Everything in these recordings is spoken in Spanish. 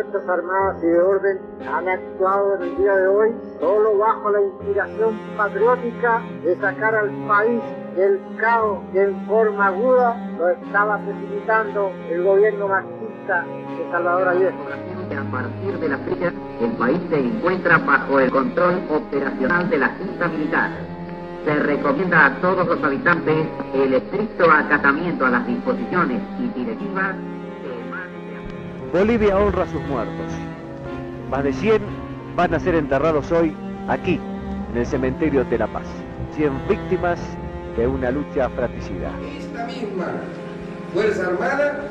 Fuerzas Armadas y de Orden han actuado en el día de hoy solo bajo la inspiración patriótica de sacar al país del caos que en forma aguda lo estaba precipitando el gobierno marxista de Salvador Allende. A partir de la fecha, el país se encuentra bajo el control operacional de la Junta Militar. Se recomienda a todos los habitantes el estricto acatamiento a las disposiciones y directivas Bolivia honra sus muertos. Más de 100 van a ser enterrados hoy aquí, en el cementerio de La Paz. 100 víctimas de una lucha fratricida. Esta misma Fuerza Armada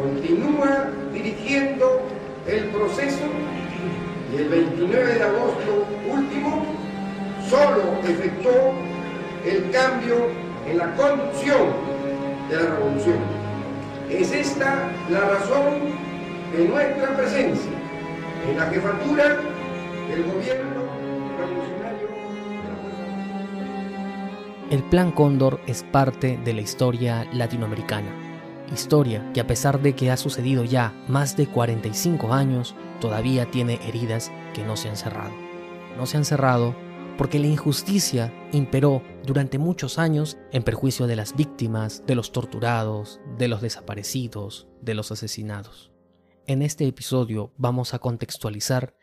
continúa dirigiendo el proceso y el 29 de agosto último solo efectuó el cambio en la conducción de la revolución. Es esta la razón de nuestra presencia en la jefatura del gobierno revolucionario El Plan Cóndor es parte de la historia latinoamericana. Historia que a pesar de que ha sucedido ya más de 45 años, todavía tiene heridas que no se han cerrado. No se han cerrado porque la injusticia imperó durante muchos años en perjuicio de las víctimas, de los torturados, de los desaparecidos, de los asesinados. En este episodio vamos a contextualizar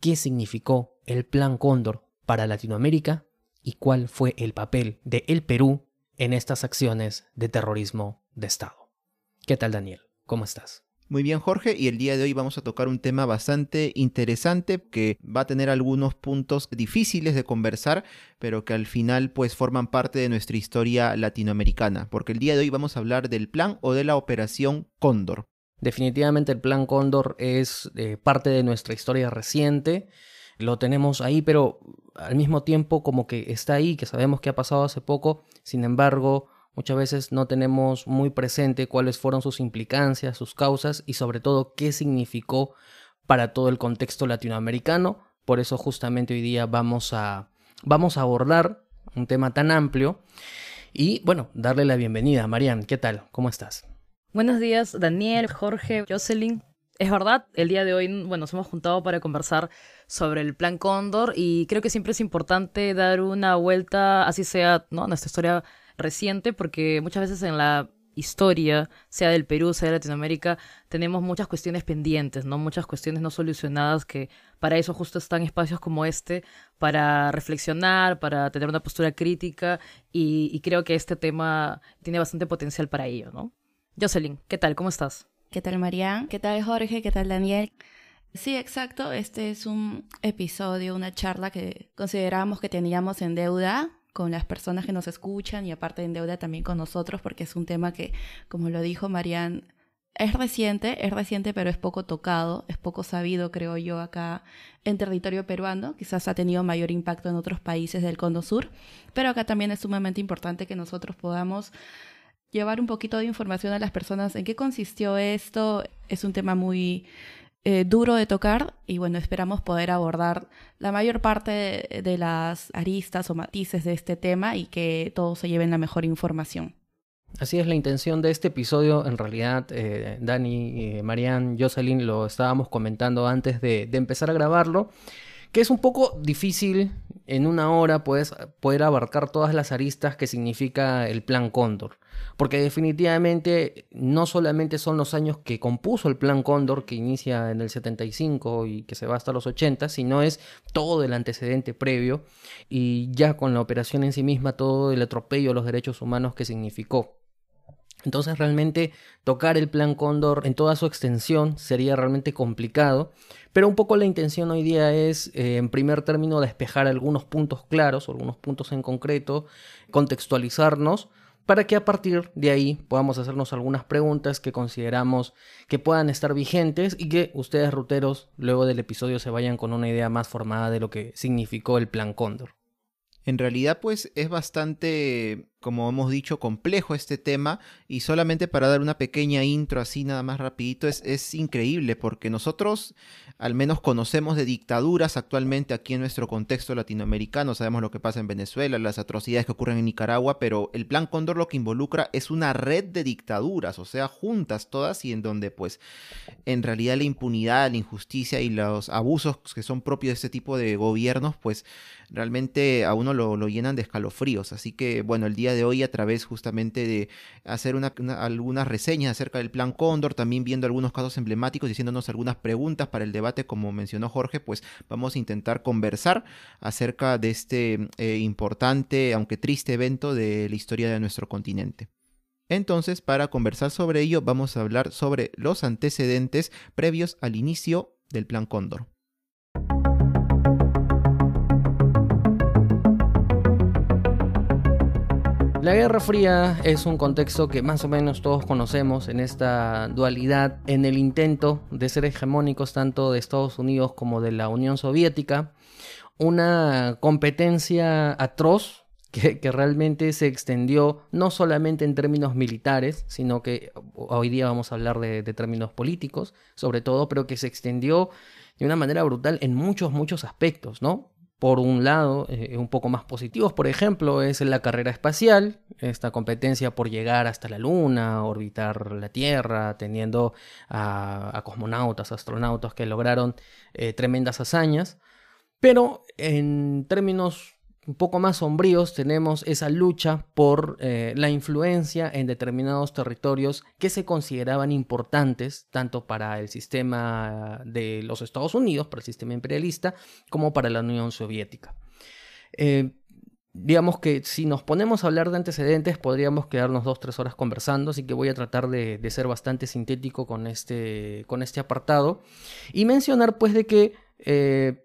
qué significó el Plan Cóndor para Latinoamérica y cuál fue el papel de el Perú en estas acciones de terrorismo de Estado. ¿Qué tal Daniel? ¿Cómo estás? Muy bien Jorge, y el día de hoy vamos a tocar un tema bastante interesante que va a tener algunos puntos difíciles de conversar, pero que al final pues forman parte de nuestra historia latinoamericana, porque el día de hoy vamos a hablar del plan o de la operación Cóndor. Definitivamente el Plan Cóndor es eh, parte de nuestra historia reciente. Lo tenemos ahí, pero al mismo tiempo como que está ahí, que sabemos que ha pasado hace poco. Sin embargo, muchas veces no tenemos muy presente cuáles fueron sus implicancias, sus causas y sobre todo qué significó para todo el contexto latinoamericano. Por eso justamente hoy día vamos a, vamos a abordar un tema tan amplio y bueno, darle la bienvenida. Marian, ¿qué tal? ¿Cómo estás? Buenos días, Daniel, Jorge, Jocelyn. Es verdad, el día de hoy, bueno, nos hemos juntado para conversar sobre el plan Cóndor y creo que siempre es importante dar una vuelta, así sea, ¿no? Nuestra historia reciente, porque muchas veces en la historia, sea del Perú, sea de Latinoamérica, tenemos muchas cuestiones pendientes, ¿no? Muchas cuestiones no solucionadas que para eso justo están espacios como este, para reflexionar, para tener una postura crítica y, y creo que este tema tiene bastante potencial para ello, ¿no? Jocelyn, ¿qué tal? ¿Cómo estás? ¿Qué tal, Marian? ¿Qué tal, Jorge? ¿Qué tal, Daniel? Sí, exacto. Este es un episodio, una charla que consideramos que teníamos en deuda con las personas que nos escuchan y aparte en deuda también con nosotros porque es un tema que, como lo dijo Marian, es reciente, es reciente pero es poco tocado, es poco sabido creo yo acá en territorio peruano, quizás ha tenido mayor impacto en otros países del Cono Sur, pero acá también es sumamente importante que nosotros podamos llevar un poquito de información a las personas en qué consistió esto. Es un tema muy eh, duro de tocar y bueno, esperamos poder abordar la mayor parte de, las aristas o matices de este tema y que todos se lleven la mejor información. Así es la intención de este episodio. En realidad, eh, Dani, eh, Marianne, Jocelyn lo estábamos comentando antes de, de empezar a grabarlo que es un poco difícil en una hora puedes, poder abarcar todas las aristas que significa el plan Cóndor. Porque definitivamente no solamente son los años que compuso el plan Cóndor, que inicia en el 75 y que se va hasta los 80, sino es todo el antecedente previo y ya con la operación en sí misma todo el atropello a los derechos humanos que significó. Entonces realmente tocar el plan Cóndor en toda su extensión sería realmente complicado, pero un poco la intención hoy día es, eh, en primer término, despejar algunos puntos claros, algunos puntos en concreto, contextualizarnos, para que a partir de ahí podamos hacernos algunas preguntas que consideramos que puedan estar vigentes y que ustedes, ruteros, luego del episodio se vayan con una idea más formada de lo que significó el plan Cóndor. En realidad, pues es bastante como hemos dicho, complejo este tema y solamente para dar una pequeña intro así nada más rapidito, es, es increíble porque nosotros al menos conocemos de dictaduras actualmente aquí en nuestro contexto latinoamericano, sabemos lo que pasa en Venezuela, las atrocidades que ocurren en Nicaragua, pero el Plan Cóndor lo que involucra es una red de dictaduras, o sea, juntas todas y en donde pues en realidad la impunidad, la injusticia y los abusos que son propios de este tipo de gobiernos pues realmente a uno lo, llenan de escalofríos. Así que, bueno, el día de hoy a través justamente de hacer una, algunas reseñas acerca del plan Cóndor, también viendo algunos casos emblemáticos, diciéndonos algunas preguntas para el debate, como mencionó Jorge, pues vamos a intentar conversar acerca de este eh, importante, aunque triste evento de la historia de nuestro continente. Entonces, para conversar sobre ello, vamos a hablar sobre los antecedentes previos al inicio del Plan Cóndor. La Guerra Fría es un contexto que más o menos todos conocemos en esta dualidad, en el intento de ser hegemónicos tanto de Estados Unidos como de la Unión Soviética, una competencia atroz que, realmente se extendió no solamente en términos militares, sino que hoy día vamos a hablar de, términos políticos, sobre todo, pero que se extendió de una manera brutal en muchos, muchos aspectos, ¿no? Por un lado, eh, un poco más positivos, por ejemplo, es la carrera espacial, esta competencia por llegar hasta la Luna, orbitar la Tierra, teniendo a, cosmonautas, astronautas que lograron eh, tremendas hazañas. Pero en términos un poco más sombríos tenemos esa lucha por eh, la influencia en determinados territorios que se consideraban importantes tanto para el sistema de los Estados Unidos, para el sistema imperialista, como para la Unión Soviética. Eh, digamos que si nos ponemos a hablar de antecedentes podríamos quedarnos dos, tres horas conversando, así que voy a tratar de, ser bastante sintético con este, con este apartado y mencionar pues de que eh,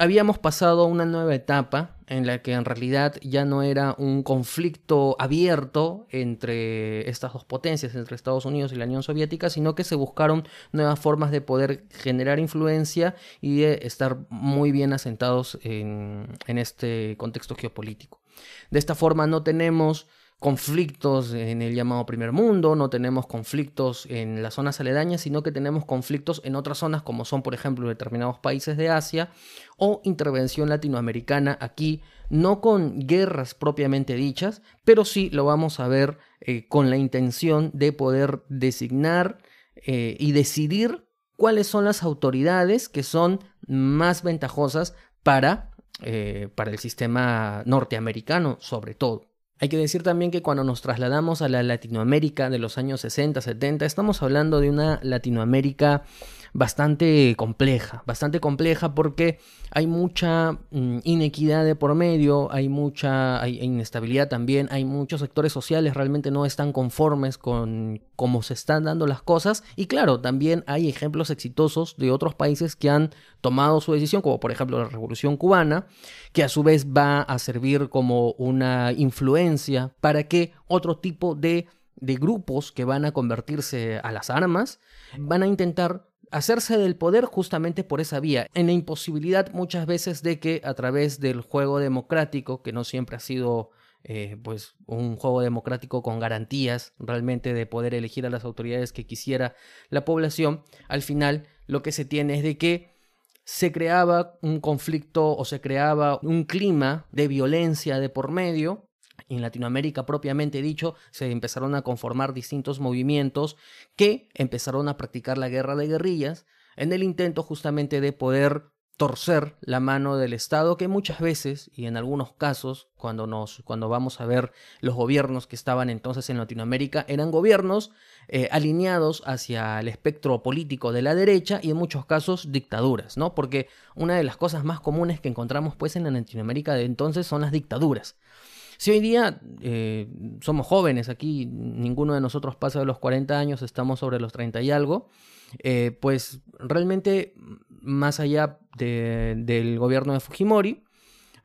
habíamos pasado una nueva etapa en la que en realidad ya no era un conflicto abierto entre estas dos potencias, entre Estados Unidos y la Unión Soviética, sino que se buscaron nuevas formas de poder generar influencia y de estar muy bien asentados en, en este contexto geopolítico. De esta forma no tenemos conflictos en el llamado primer mundo, no tenemos conflictos en las zonas aledañas, sino que tenemos conflictos en otras zonas como son, por ejemplo, determinados países de Asia o intervención latinoamericana aquí, no con guerras propiamente dichas, pero sí lo vamos a ver eh, con la intención de poder designar eh, y decidir cuáles son las autoridades que son más ventajosas para, eh, para el sistema norteamericano, sobre todo. Hay que decir también que cuando nos trasladamos a la Latinoamérica de los años 60, 70, estamos hablando de una Latinoamérica bastante compleja, bastante compleja porque hay mucha mm, inequidad de por medio, hay mucha inestabilidad también, hay muchos sectores sociales realmente no están conformes con cómo se están dando las cosas. Y claro, también hay ejemplos exitosos de otros países que han tomado su decisión, como por ejemplo la Revolución cubana, que a su vez va a servir como una influencia para que otro tipo de grupos que van a convertirse a las armas, van a intentar hacerse del poder justamente por esa vía, en la imposibilidad muchas veces de que a través del juego democrático, que no siempre ha sido eh, pues un juego democrático con garantías realmente de poder elegir a las autoridades que quisiera la población, al final lo que se tiene es de que se creaba un conflicto o se creaba un clima de violencia de por medio en Latinoamérica propiamente dicho, se empezaron a conformar distintos movimientos que empezaron a practicar la guerra de guerrillas en el intento justamente de poder torcer la mano del Estado que muchas veces y en algunos casos cuando nos cuando vamos a ver los gobiernos que estaban entonces en Latinoamérica eran gobiernos eh, alineados hacia el espectro político de la derecha y en muchos casos dictaduras no porque una de las cosas más comunes que encontramos pues en Latinoamérica de entonces son las dictaduras si hoy día eh, somos jóvenes aquí, ninguno de nosotros pasa de los 40 años, estamos sobre los 30 y algo, eh, pues realmente más allá del gobierno de Fujimori,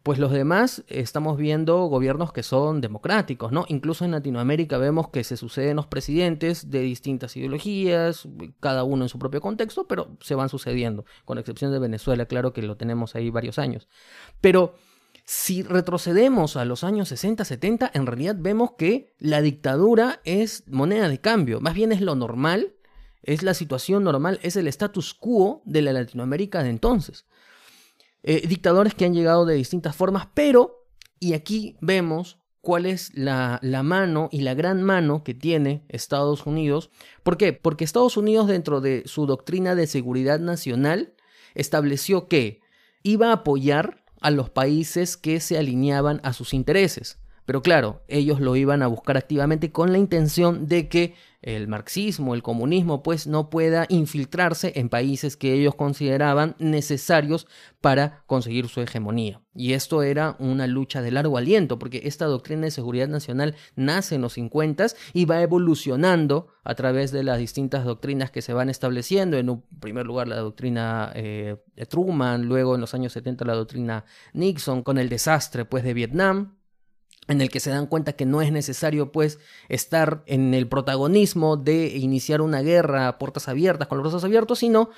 pues los demás estamos viendo gobiernos que son democráticos, ¿no? Incluso en Latinoamérica vemos que se suceden los presidentes de distintas ideologías, cada uno en su propio contexto, pero se van sucediendo, con excepción de Venezuela, claro que lo tenemos ahí varios años. Pero Si retrocedemos a los años 60, 70, en realidad vemos que la dictadura es moneda de cambio, más bien es lo normal, es la situación normal, es el status quo de la Latinoamérica de entonces. Eh, dictadores que han llegado de distintas formas, pero, y aquí vemos cuál es la, la, mano y la gran mano que tiene Estados Unidos. ¿Por qué? Porque Estados Unidos dentro de su doctrina de seguridad nacional estableció que iba a apoyar a los países que se alineaban a sus intereses. Pero claro, ellos lo iban a buscar activamente con la intención de que el marxismo, el comunismo, pues no pueda infiltrarse en países que ellos consideraban necesarios para conseguir su hegemonía. Y esto era una lucha de largo aliento, porque esta doctrina de seguridad nacional nace en los 50 y va evolucionando a través de las distintas doctrinas que se van estableciendo. En un primer lugar, la doctrina eh, de Truman, luego en los años 70 la doctrina Nixon, con el desastre pues de Vietnam, en el que se dan cuenta que no es necesario pues estar en el protagonismo de iniciar una guerra a puertas abiertas, con los brazos abiertos, sino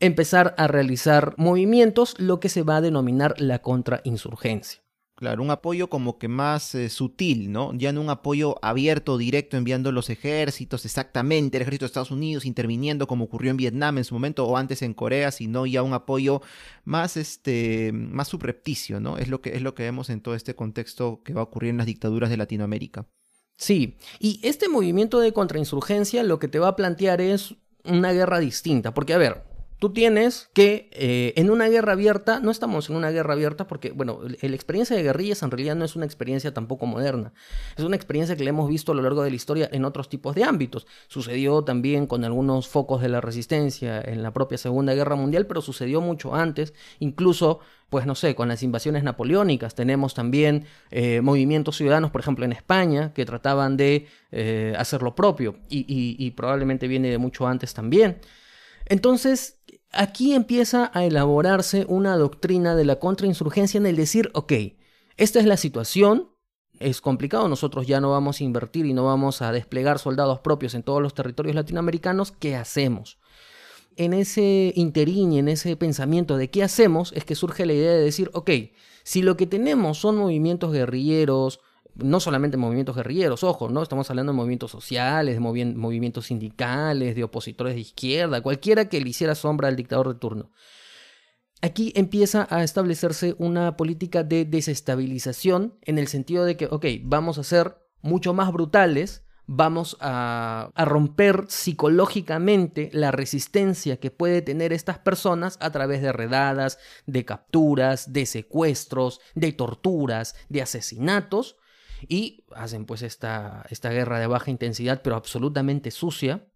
empezar a realizar movimientos, lo que se va a denominar la contrainsurgencia. Claro, un apoyo como que más eh, sutil, ¿no? Ya no un apoyo abierto, directo, enviando los ejércitos, exactamente, el ejército de Estados Unidos interviniendo como ocurrió en Vietnam en su momento o antes en Corea, sino ya un apoyo más, este, más subrepticio, ¿no? Es lo que, es lo que vemos en todo este contexto que va a ocurrir en las dictaduras de Latinoamérica. Sí, y este movimiento de contrainsurgencia lo que te va a plantear es una guerra distinta, porque a ver, tú tienes que eh, en una guerra abierta, no estamos en una guerra abierta porque, bueno, la experiencia de guerrillas en realidad no es una experiencia tampoco moderna, es una experiencia que le hemos visto a lo largo de la historia en otros tipos de ámbitos. Sucedió también con algunos focos de la resistencia en la propia Segunda Guerra Mundial, pero sucedió mucho antes, incluso pues no sé, con las invasiones napoleónicas. Tenemos también eh, movimientos ciudadanos, por ejemplo, en España, que trataban de eh, hacer lo propio y, y probablemente viene de mucho antes también. Entonces, aquí empieza a elaborarse una doctrina de la contrainsurgencia en el decir, ok, esta es la situación, es complicado, nosotros ya no vamos a invertir y no vamos a desplegar soldados propios en todos los territorios latinoamericanos, ¿qué hacemos? En ese interín y en ese pensamiento de qué hacemos es que surge la idea de decir, ok, si lo que tenemos son movimientos guerrilleros, no solamente movimientos guerrilleros, ojo, ¿no? Estamos hablando de movimientos sociales, de movimientos sindicales, de opositores de izquierda, cualquiera que le hiciera sombra al dictador de turno. Aquí empieza a establecerse una política de desestabilización en el sentido de que, ok, vamos a ser mucho más brutales, vamos a, a, romper psicológicamente la resistencia que puede tener estas personas a través de redadas, de capturas, de secuestros, de torturas, de asesinatos, y hacen pues esta, esta guerra de baja intensidad pero absolutamente sucia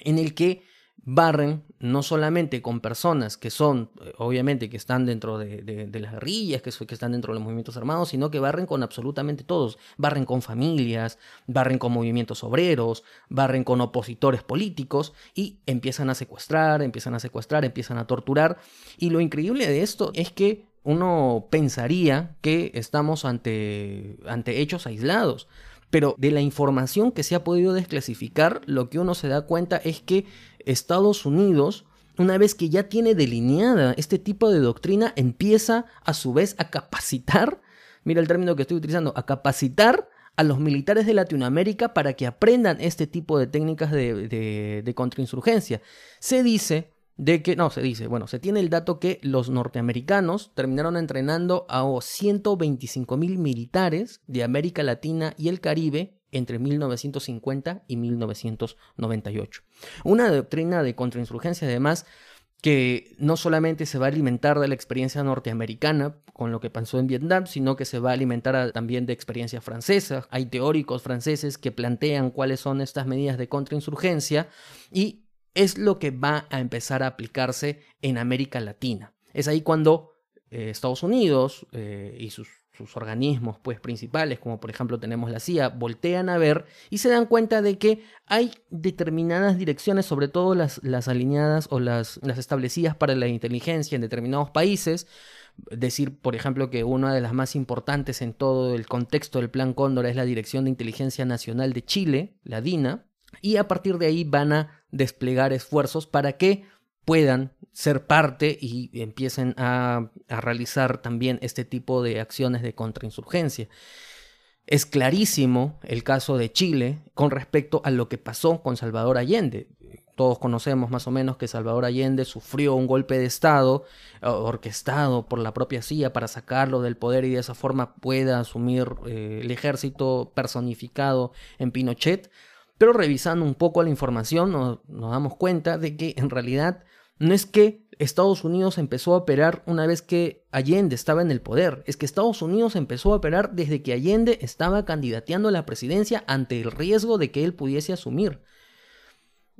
en el que barren no solamente con personas que son, eh, obviamente, que están dentro de, las guerrillas, que, que, están dentro de los movimientos armados, sino que barren con absolutamente todos. Barren con familias, barren con movimientos obreros, barren con opositores políticos y empiezan a secuestrar, empiezan a secuestrar, empiezan a torturar. Y lo increíble de esto es que uno pensaría que estamos ante, ante hechos aislados. Pero de la información que se ha podido desclasificar, lo que uno se da cuenta es que Estados Unidos, una vez que ya tiene delineada este tipo de doctrina, empieza a su vez a capacitar, mira el término que estoy utilizando, a capacitar a los militares de Latinoamérica para que aprendan este tipo de técnicas de, de, de contrainsurgencia. Se dice de que, no, se dice, bueno, se tiene el dato que los norteamericanos terminaron entrenando a 125 mil militares de América Latina y el Caribe entre 1950 y 1998. Una doctrina de contrainsurgencia, además, que no solamente se va a alimentar de la experiencia norteamericana con lo que pasó en Vietnam, sino que se va a alimentar también de experiencia francesa. Hay teóricos franceses que plantean cuáles son estas medidas de contrainsurgencia y es lo que va a empezar a aplicarse en América Latina. Es ahí cuando eh, Estados Unidos eh, y sus, organismos pues, principales, como por ejemplo tenemos la CIA, voltean a ver y se dan cuenta de que hay determinadas direcciones, sobre todo las, las alineadas o las, las establecidas para la inteligencia en determinados países, decir, por ejemplo, que una de las más importantes en todo el contexto del Plan Cóndor es la Dirección de Inteligencia Nacional de Chile, la DINA, y a partir de ahí van a desplegar esfuerzos para que puedan ser parte y empiecen a, a realizar también este tipo de acciones de contrainsurgencia. Es clarísimo el caso de Chile con respecto a lo que pasó con Salvador Allende. Todos conocemos más o menos que Salvador Allende sufrió un golpe de Estado orquestado por la propia CIA para sacarlo del poder y de esa forma pueda asumir eh, el ejército personificado en Pinochet. Pero revisando un poco la información nos, damos cuenta de que en realidad no es que Estados Unidos empezó a operar una vez que Allende estaba en el poder. Es que Estados Unidos empezó a operar desde que Allende estaba candidateando a la presidencia ante el riesgo de que él pudiese asumir.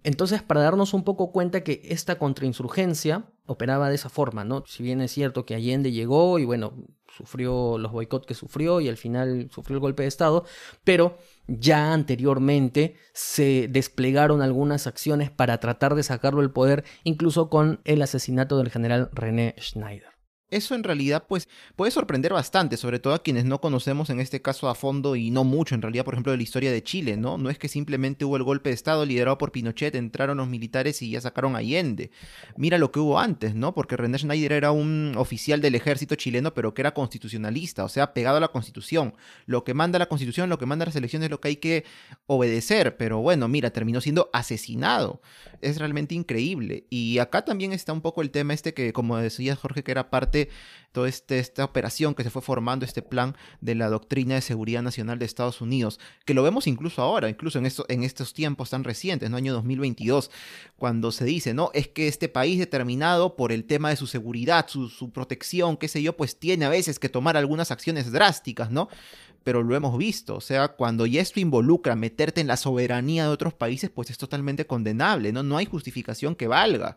Entonces, para darnos un poco cuenta que esta contrainsurgencia operaba de esa forma, ¿no? Si bien es cierto que Allende llegó y bueno, sufrió los boicots que sufrió y al final sufrió el golpe de Estado, pero ya anteriormente se desplegaron algunas acciones para tratar de sacarlo del poder, incluso con el asesinato del general René Schneider. Eso en realidad pues puede sorprender bastante, sobre todo a quienes no conocemos en este caso a fondo y no mucho en realidad, por ejemplo, de la historia de Chile, ¿no? No es que simplemente hubo el golpe de Estado liderado por Pinochet, entraron los militares y ya sacaron a Allende. Mira lo que hubo antes, ¿no? Porque René Schneider era un oficial del ejército chileno, pero que era constitucionalista, o sea, pegado a la constitución. Lo que manda la constitución, lo que manda las elecciones es lo que hay que obedecer, pero bueno, mira, terminó siendo asesinado. Es realmente increíble. Y acá también está un poco el tema este que, como decía Jorge, que era parte toda este, esta operación que se fue formando, este plan de la doctrina de seguridad nacional de Estados Unidos, que lo vemos incluso ahora, incluso en, esto, en estos tiempos tan recientes, ¿no? Año 2022, cuando se dice, ¿no? Es que este país determinado por el tema de su seguridad, su, su protección, qué sé yo, pues tiene a veces que tomar algunas acciones drásticas, ¿no? pero lo hemos visto. O sea, cuando ya esto involucra meterte en la soberanía de otros países, pues es totalmente condenable, ¿no? No hay justificación que valga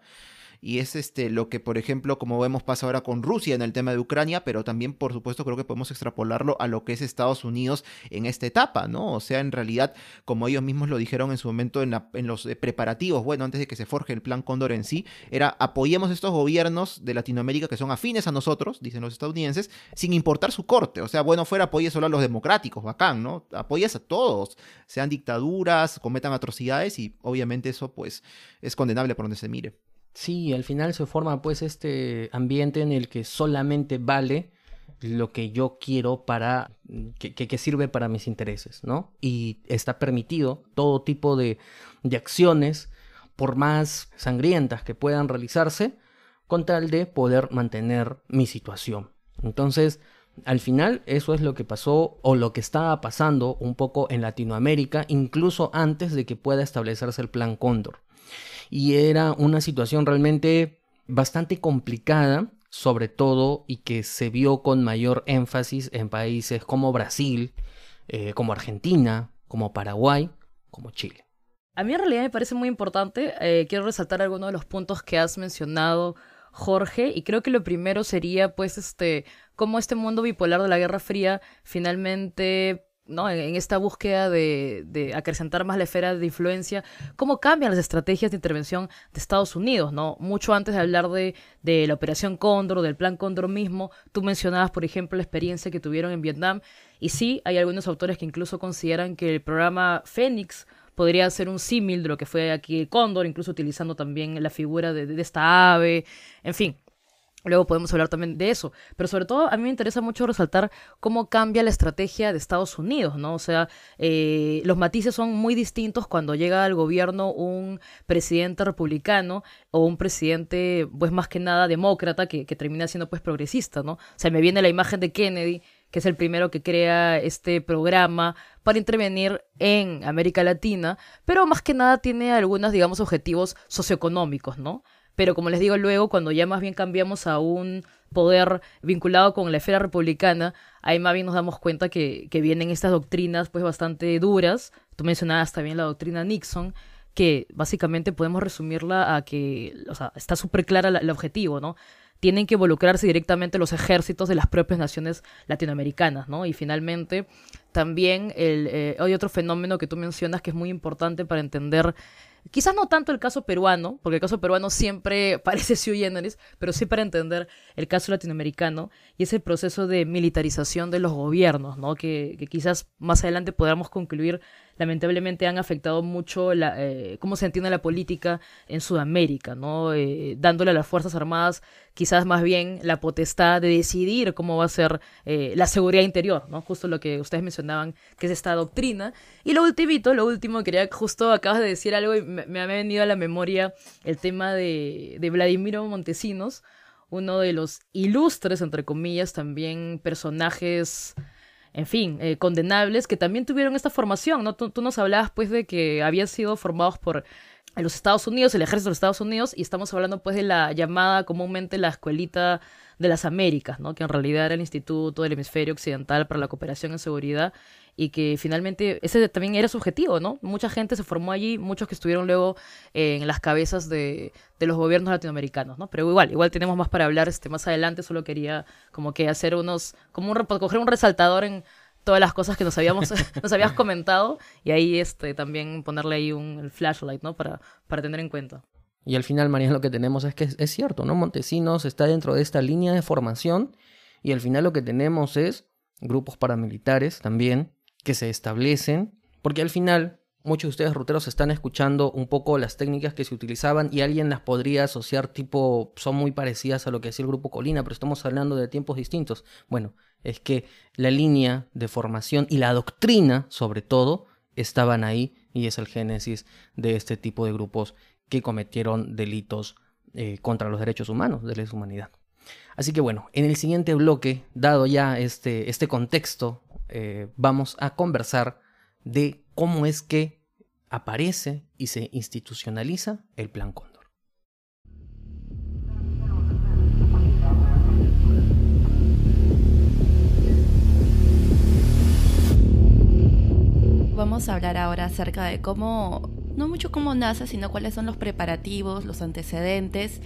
y es este lo que por ejemplo como vemos pasa ahora con Rusia en el tema de Ucrania, pero también por supuesto creo que podemos extrapolarlo a lo que es Estados Unidos en esta etapa, ¿no? O sea, en realidad, como ellos mismos lo dijeron en su momento en, los eh, preparativos, bueno, antes de que se forje el plan Cóndor en sí, era apoyemos estos gobiernos de Latinoamérica que son afines a nosotros, dicen los estadounidenses, sin importar su corte, o sea, bueno, fuera apoye solo a los democráticos, bacán, ¿no? Apoyas a todos, sean dictaduras, cometan atrocidades y obviamente eso pues es condenable por donde se mire. Sí, al final se forma pues este ambiente en el que solamente vale lo que yo quiero para que, que, sirve para mis intereses, ¿no? Y está permitido todo tipo de, de acciones, por más sangrientas que puedan realizarse, con tal de poder mantener mi situación. Entonces, al final, eso es lo que pasó o lo que estaba pasando un poco en Latinoamérica, incluso antes de que pueda establecerse el Plan Cóndor y era una situación realmente bastante complicada, sobre todo, y que se vio con mayor énfasis en países como Brasil, eh, como Argentina, como Paraguay, como Chile. A mí en realidad me parece muy importante, eh, quiero resaltar algunos de los puntos que has mencionado, Jorge, y creo que lo primero sería pues este, cómo este mundo bipolar de la Guerra Fría finalmente ¿no? en, esta búsqueda de, acrecentar más la esfera de influencia, cómo cambian las estrategias de intervención de Estados Unidos, ¿no? Mucho antes de hablar de, de la Operación Cóndor, del Plan Cóndor mismo, tú mencionabas, por ejemplo, la experiencia que tuvieron en Vietnam, y sí, hay algunos autores que incluso consideran que el programa Fénix podría ser un símil de lo que fue aquí el Cóndor, incluso utilizando también la figura de, de esta ave, en fin, Luego podemos hablar también de eso, pero sobre todo a mí me interesa mucho resaltar cómo cambia la estrategia de Estados Unidos, ¿no? O sea, eh, los matices son muy distintos cuando llega al gobierno un presidente republicano o un presidente, pues más que nada demócrata, que, que termina siendo pues progresista, ¿no? O sea, me viene la imagen de Kennedy, que es el primero que crea este programa para intervenir en América Latina, pero más que nada tiene algunos, digamos, objetivos socioeconómicos, ¿no? Pero como les digo luego, cuando ya más bien cambiamos a un poder vinculado con la esfera republicana, ahí más bien nos damos cuenta que, vienen estas doctrinas pues bastante duras. Tú mencionabas también la doctrina Nixon, que básicamente podemos resumirla a que, o sea, está súper clara el objetivo, ¿no? Tienen que involucrarse directamente los ejércitos de las propias naciones latinoamericanas, ¿no? Y finalmente, también el, eh, hay otro fenómeno que tú mencionas que es muy importante para entender Quizás no tanto el caso peruano, porque el caso peruano siempre parece sui generis, pero sí para entender el caso latinoamericano y ese proceso de militarización de los gobiernos, ¿no? Que, que quizás más adelante podamos concluir lamentablemente han afectado mucho la, eh, cómo se entiende la política en Sudamérica, ¿no? Eh, dándole a las Fuerzas Armadas quizás más bien la potestad de decidir cómo va a ser eh, la seguridad interior, ¿no? Justo lo que ustedes mencionaban, que es esta doctrina. Y lo ultimito, lo último, quería, justo acabas de decir algo y me, ha venido a la memoria el tema de, de Vladimiro Montesinos, uno de los ilustres, entre comillas, también personajes en fin, eh, condenables que también tuvieron esta formación, ¿no? Tú, nos hablabas pues de que habían sido formados por los Estados Unidos, el ejército de los Estados Unidos, y estamos hablando pues de la llamada comúnmente la escuelita de las Américas, ¿no? Que en realidad era el Instituto del Hemisferio Occidental para la Cooperación en Seguridad y que finalmente ese también era su objetivo, ¿no? Mucha gente se formó allí, muchos que estuvieron luego en las cabezas de, los gobiernos latinoamericanos, ¿no? Pero igual, igual tenemos más para hablar este, más adelante, solo quería como que hacer unos, como un, coger un resaltador en todas las cosas que nos habíamos nos habías comentado y ahí este también ponerle ahí un flashlight, ¿no? Para, para tener en cuenta. Y al final, María, lo que tenemos es que es, cierto, ¿no? Montesinos está dentro de esta línea de formación y al final lo que tenemos es grupos paramilitares también que se establecen, porque al final muchos de ustedes ruteros están escuchando un poco las técnicas que se utilizaban y alguien las podría asociar tipo, son muy parecidas a lo que hacía el grupo Colina, pero estamos hablando de tiempos distintos. Bueno, es que la línea de formación y la doctrina, sobre todo, estaban ahí y es el génesis de este tipo de grupos que cometieron delitos eh, contra los derechos humanos, de la humanidad. Así que bueno, en el siguiente bloque, dado ya este, este contexto eh, vamos a conversar de cómo es que aparece y se institucionaliza el Plan Cóndor. Vamos a hablar ahora acerca de cómo, no mucho cómo nace, sino cuáles son los preparativos, los antecedentes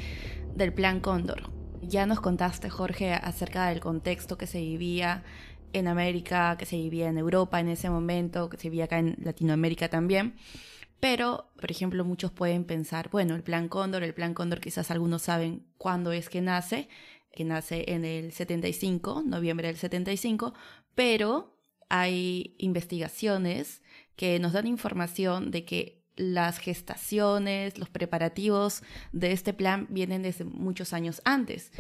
del Plan Cóndor. Ya nos contaste, Jorge, acerca del contexto que se vivía en América, que se vivía en Europa en ese momento, que se vivía acá en Latinoamérica también. Pero, por ejemplo, muchos pueden pensar, bueno, el Plan Cóndor, el Plan Cóndor quizás algunos saben cuándo es que nace, que nace en el 75, noviembre del 75, pero hay investigaciones que nos dan información de que las gestaciones, los preparativos de este plan vienen desde muchos años antes.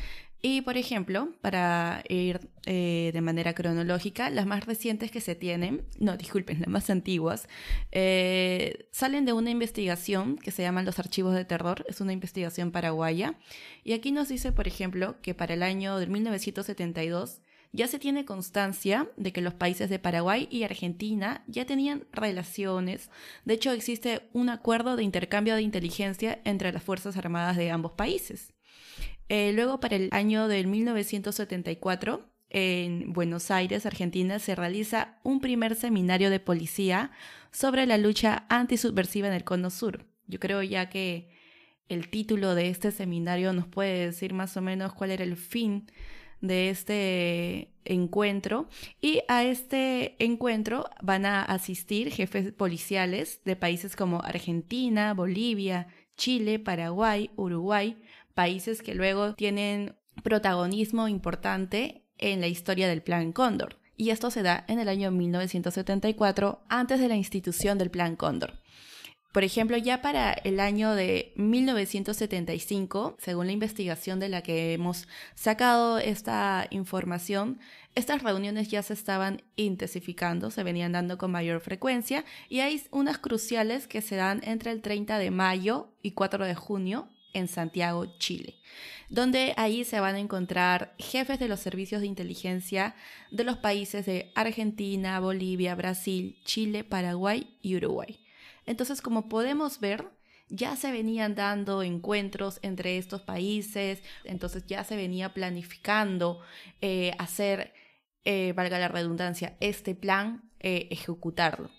Y, por ejemplo, para ir eh, de manera cronológica, las más recientes que se tienen, no, disculpen, las más antiguas, eh, salen de una investigación que se llama Los Archivos de Terror, es una investigación paraguaya. Y aquí nos dice, por ejemplo, que para el año de 1972 ya se tiene constancia de que los países de Paraguay y Argentina ya tenían relaciones. De hecho, existe un acuerdo de intercambio de inteligencia entre las Fuerzas Armadas de ambos países. Eh, luego, para el año del 1974, en Buenos Aires, Argentina, se realiza un primer seminario de policía sobre la lucha antisubversiva en el Cono Sur. Yo creo ya que el título de este seminario nos puede decir más o menos cuál era el fin de este encuentro y a este encuentro van a asistir jefes policiales de países como Argentina, Bolivia, Chile, Paraguay, Uruguay, países que luego tienen protagonismo importante en la historia del Plan Cóndor. Y esto se da en el año 1974, antes de la institución del Plan Cóndor. Por ejemplo, ya para el año de 1975, según la investigación de la que hemos sacado esta información, estas reuniones ya se estaban intensificando, se venían dando con mayor frecuencia y hay unas cruciales que se dan entre el 30 de mayo y 4 de junio en Santiago, Chile, donde ahí se van a encontrar jefes de los servicios de inteligencia de los países de Argentina, Bolivia, Brasil, Chile, Paraguay y Uruguay. Entonces, como podemos ver, ya se venían dando encuentros entre estos países, entonces ya se venía planificando eh, hacer, eh, valga la redundancia, este plan, eh, ejecutarlo.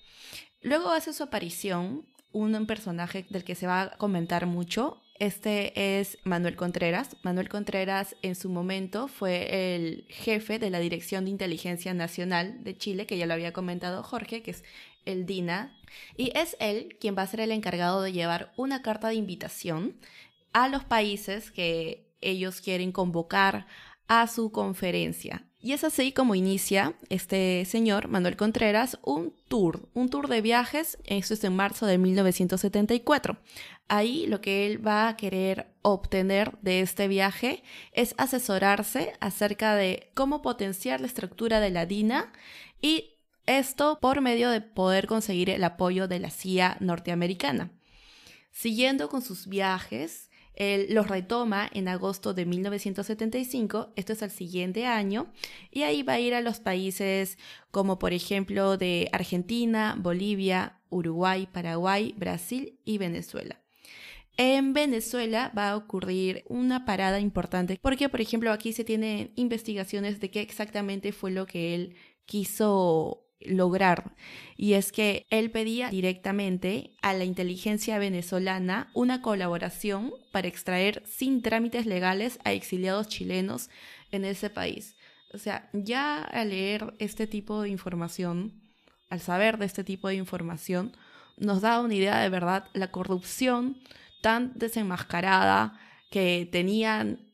Luego hace su aparición un personaje del que se va a comentar mucho, este es Manuel Contreras. Manuel Contreras en su momento fue el jefe de la Dirección de Inteligencia Nacional de Chile, que ya lo había comentado Jorge, que es el DINA. Y es él quien va a ser el encargado de llevar una carta de invitación a los países que ellos quieren convocar a su conferencia. Y es así como inicia este señor, Manuel Contreras, un tour, un tour de viajes, esto es en marzo de 1974. Ahí lo que él va a querer obtener de este viaje es asesorarse acerca de cómo potenciar la estructura de la DINA y esto por medio de poder conseguir el apoyo de la CIA norteamericana. Siguiendo con sus viajes, él los retoma en agosto de 1975, esto es el siguiente año, y ahí va a ir a los países como por ejemplo de Argentina, Bolivia, Uruguay, Paraguay, Brasil y Venezuela. En Venezuela va a ocurrir una parada importante porque, por ejemplo, aquí se tienen investigaciones de qué exactamente fue lo que él quiso lograr. Y es que él pedía directamente a la inteligencia venezolana una colaboración para extraer sin trámites legales a exiliados chilenos en ese país. O sea, ya al leer este tipo de información, al saber de este tipo de información, nos da una idea de verdad la corrupción tan desenmascarada que tenían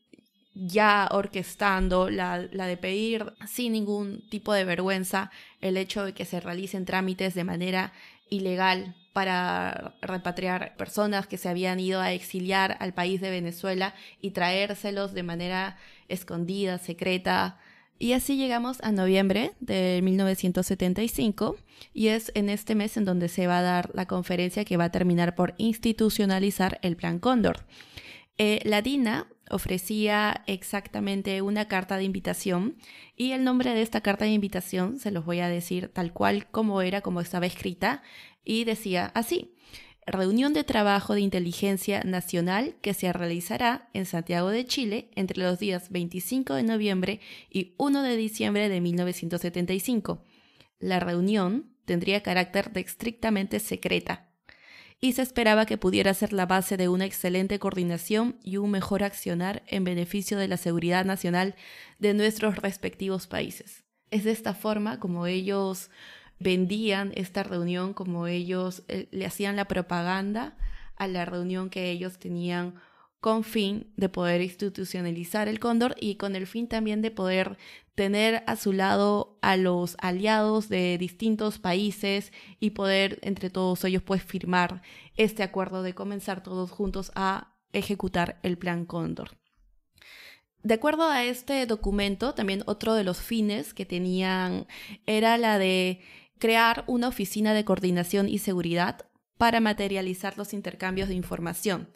ya orquestando la, de pedir sin ningún tipo de vergüenza el hecho de que se realicen trámites de manera ilegal para repatriar personas que se habían ido a exiliar al país de Venezuela y traérselos de manera escondida, secreta. Y así llegamos a noviembre de 1975 y es en este mes en donde se va a dar la conferencia que va a terminar por institucionalizar el Plan Cóndor. Eh, la DINA ofrecía exactamente una carta de invitación y el nombre de esta carta de invitación se los voy a decir tal cual como era, como estaba escrita y decía así. Reunión de trabajo de inteligencia nacional que se realizará en Santiago de Chile entre los días 25 de noviembre y 1 de diciembre de 1975. La reunión tendría carácter de estrictamente secreta y se esperaba que pudiera ser la base de una excelente coordinación y un mejor accionar en beneficio de la seguridad nacional de nuestros respectivos países. Es de esta forma como ellos vendían esta reunión, como ellos eh, le hacían la propaganda a la reunión que ellos tenían con fin de poder institucionalizar el cóndor y con el fin también de poder tener a su lado a los aliados de distintos países y poder entre todos ellos pues firmar este acuerdo de comenzar todos juntos a ejecutar el plan cóndor. De acuerdo a este documento, también otro de los fines que tenían era la de crear una oficina de coordinación y seguridad para materializar los intercambios de información.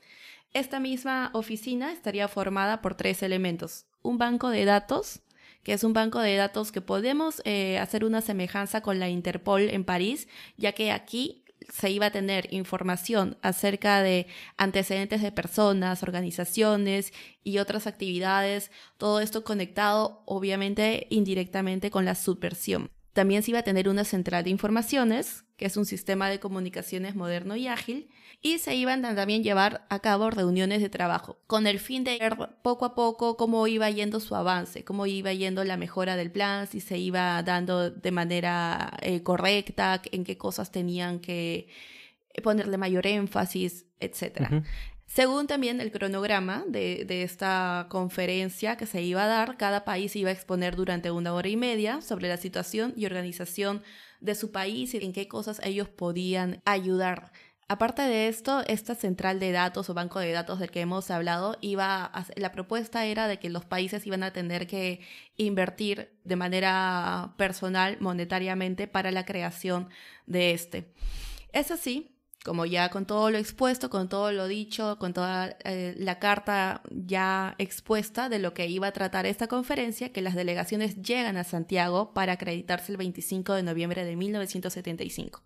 Esta misma oficina estaría formada por tres elementos. Un banco de datos, que es un banco de datos que podemos eh, hacer una semejanza con la Interpol en París, ya que aquí se iba a tener información acerca de antecedentes de personas, organizaciones y otras actividades, todo esto conectado obviamente indirectamente con la subversión. También se iba a tener una central de informaciones, que es un sistema de comunicaciones moderno y ágil, y se iban a llevar a cabo reuniones de trabajo con el fin de ver poco a poco cómo iba yendo su avance, cómo iba yendo la mejora del plan, si se iba dando de manera eh, correcta, en qué cosas tenían que ponerle mayor énfasis, etc. Según también el cronograma de, esta conferencia que se iba a dar, cada país iba a exponer durante una hora y media sobre la situación y organización de su país y en qué cosas ellos podían ayudar. Aparte de esto, esta central de datos o banco de datos del que hemos hablado, iba la propuesta era de que los países iban a tener que invertir de manera personal, monetariamente, para la creación de este. Es así como ya con todo lo expuesto, con todo lo dicho, con toda eh, la carta ya expuesta de lo que iba a tratar esta conferencia, que las delegaciones llegan a Santiago para acreditarse el 25 de noviembre de 1975.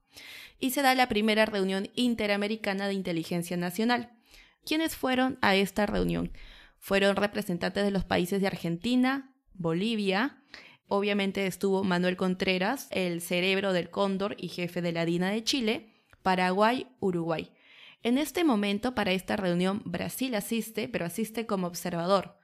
Y se da la primera reunión interamericana de inteligencia nacional. ¿Quiénes fueron a esta reunión? Fueron representantes de los países de Argentina, Bolivia, obviamente estuvo Manuel Contreras, el cerebro del Cóndor y jefe de la DINA de Chile, Paraguay, Uruguay. En este momento, para esta reunión, Brasil asiste, pero asiste como observador.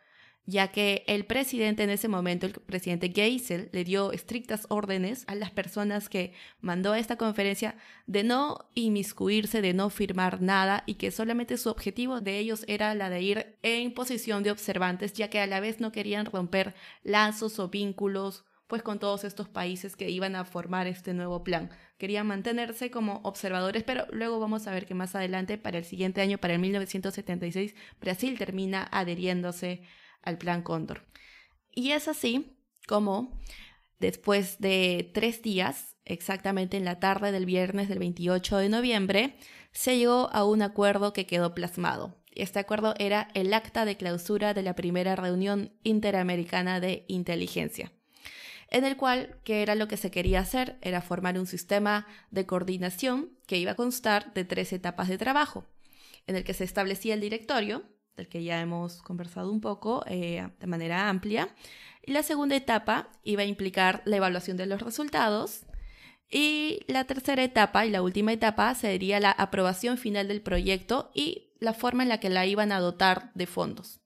ya que el presidente en ese momento, el presidente Geisel, le dio estrictas órdenes a las personas que mandó a esta conferencia de no inmiscuirse, de no firmar nada y que solamente su objetivo de ellos era la de ir en posición de observantes, ya que a la vez no querían romper lazos o vínculos pues con todos estos países que iban a formar este nuevo plan. Querían mantenerse como observadores, pero luego vamos a ver que más adelante, para el siguiente año, para el 1976, Brasil termina adheriéndose al Plan Cóndor. Y es así como después de tres días, exactamente en la tarde del viernes del 28 de noviembre, se llegó a un acuerdo que quedó plasmado. Este acuerdo era el acta de clausura de la primera reunión interamericana de inteligencia, en el cual, ¿qué era lo que se quería hacer? Era formar un sistema de coordinación que iba a constar de tres etapas de trabajo, en el que se establecía el directorio, del que ya hemos conversado un poco eh, de manera amplia. Y la segunda etapa iba a implicar la evaluación de los resultados. Y la tercera etapa y la última etapa sería la aprobación final del proyecto y la forma en la que la iban a dotar de fondos.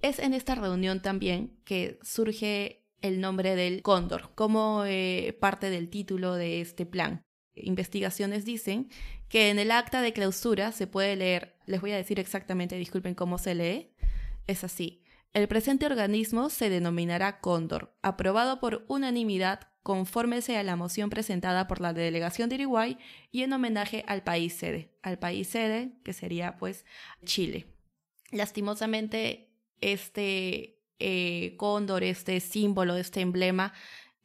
Es en esta reunión también que surge el nombre del cóndor como eh, parte del título de este plan. Investigaciones dicen que en el acta de clausura se puede leer, les voy a decir exactamente, disculpen cómo se lee, es así. El presente organismo se denominará Cóndor, aprobado por unanimidad conforme sea la moción presentada por la delegación de Uruguay y en homenaje al país sede, al país sede que sería pues Chile. Lastimosamente, este eh, cóndor, este símbolo, este emblema,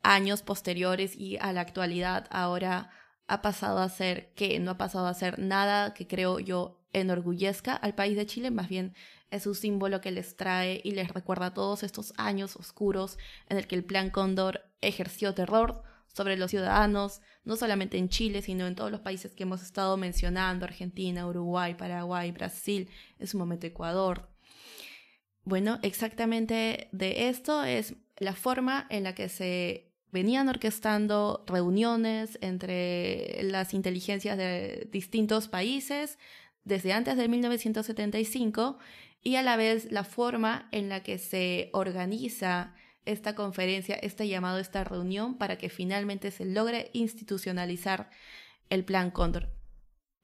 años posteriores y a la actualidad ahora ha pasado a ser que no ha pasado a ser nada que creo yo enorgullezca al país de Chile, más bien es un símbolo que les trae y les recuerda todos estos años oscuros en el que el Plan Cóndor ejerció terror sobre los ciudadanos, no solamente en Chile, sino en todos los países que hemos estado mencionando, Argentina, Uruguay, Paraguay, Brasil, en su momento Ecuador. Bueno, exactamente de esto es la forma en la que se venían orquestando reuniones entre las inteligencias de distintos países desde antes de 1975 y a la vez la forma en la que se organiza esta conferencia, este llamado, esta reunión para que finalmente se logre institucionalizar el plan Cóndor.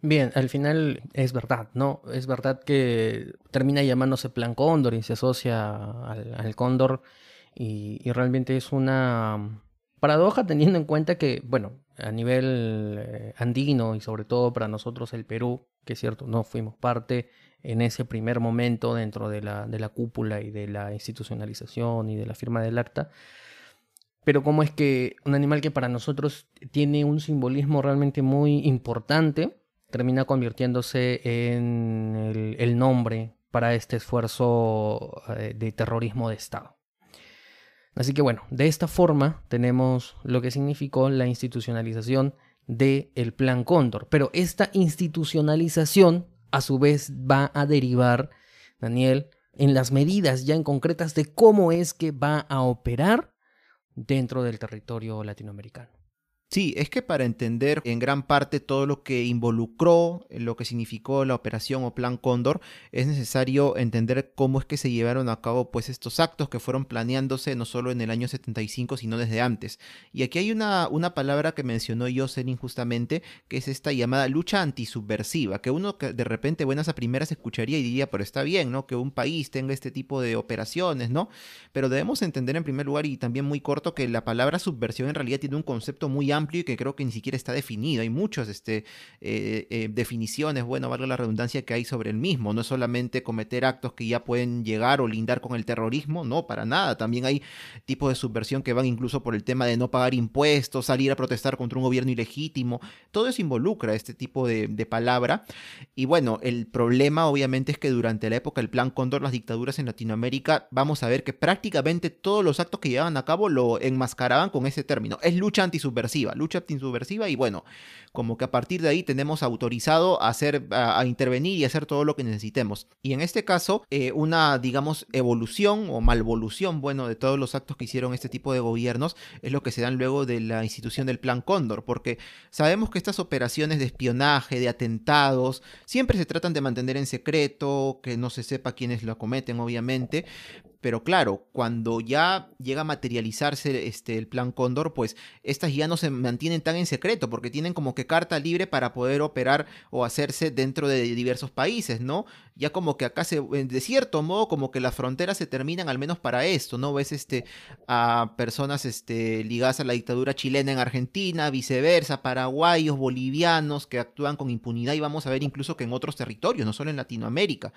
Bien, al final es verdad, ¿no? Es verdad que termina llamándose Plan Cóndor y se asocia al, Cóndor y, realmente es una Paradoja teniendo en cuenta que, bueno, a nivel eh, andino y sobre todo para nosotros el Perú, que es cierto, no fuimos parte en ese primer momento dentro de la, de la cúpula y de la institucionalización y de la firma del acta, pero cómo es que un animal que para nosotros tiene un simbolismo realmente muy importante, termina convirtiéndose en el, nombre para este esfuerzo eh, de terrorismo de Estado. Así que bueno, de esta forma tenemos lo que significó la institucionalización del el Plan Cóndor. Pero esta institucionalización a su vez va a derivar, Daniel, en las medidas ya en concretas de cómo es que va a operar dentro del territorio latinoamericano. Sí, es que para entender en gran parte todo lo que involucró, lo que significó la operación o plan Cóndor, es necesario entender cómo es que se llevaron a cabo pues estos actos que fueron planeándose no solo en el año 75, sino desde antes. Y aquí hay una, una palabra que mencionó Jocelyn justamente, que es esta llamada lucha antisubversiva, que uno de repente buenas a primeras escucharía y diría, pero está bien, ¿no? Que un país tenga este tipo de operaciones, ¿no? Pero debemos entender en primer lugar y también muy corto que la palabra subversión en realidad tiene un concepto muy amplio amplio y que creo que ni siquiera está definido. Hay muchas este, eh, eh, definiciones, bueno, valga la redundancia que hay sobre el mismo. No es solamente cometer actos que ya pueden llegar o lindar con el terrorismo, no, para nada. También hay tipos de subversión que van incluso por el tema de no pagar impuestos, salir a protestar contra un gobierno ilegítimo. Todo eso involucra este tipo de, de palabra. Y bueno, el problema obviamente es que durante la época del Plan Cóndor, las dictaduras en Latinoamérica, vamos a ver que prácticamente todos los actos que llevaban a cabo lo enmascaraban con ese término. Es lucha antisubversiva lucha antisubversiva y bueno, como que a partir de ahí tenemos autorizado a hacer, a, intervenir y hacer todo lo que necesitemos. Y en este caso, eh, una, digamos, evolución o malvolución, bueno, de todos los actos que hicieron este tipo de gobiernos es lo que se dan luego de la institución del Plan Cóndor, porque sabemos que estas operaciones de espionaje, de atentados, siempre se tratan de mantener en secreto, que no se sepa quiénes lo cometen, obviamente, pero claro, cuando ya llega a materializarse este, el plan Cóndor, pues estas ya no se mantienen tan en secreto, porque tienen como que carta libre para poder operar o hacerse dentro de diversos países, ¿no? Ya como que acá se, de cierto modo, como que las fronteras se terminan al menos para esto, ¿no? Ves este, a personas este, ligadas a la dictadura chilena en Argentina, viceversa, paraguayos, bolivianos que actúan con impunidad y vamos a ver incluso que en otros territorios, no solo en Latinoamérica.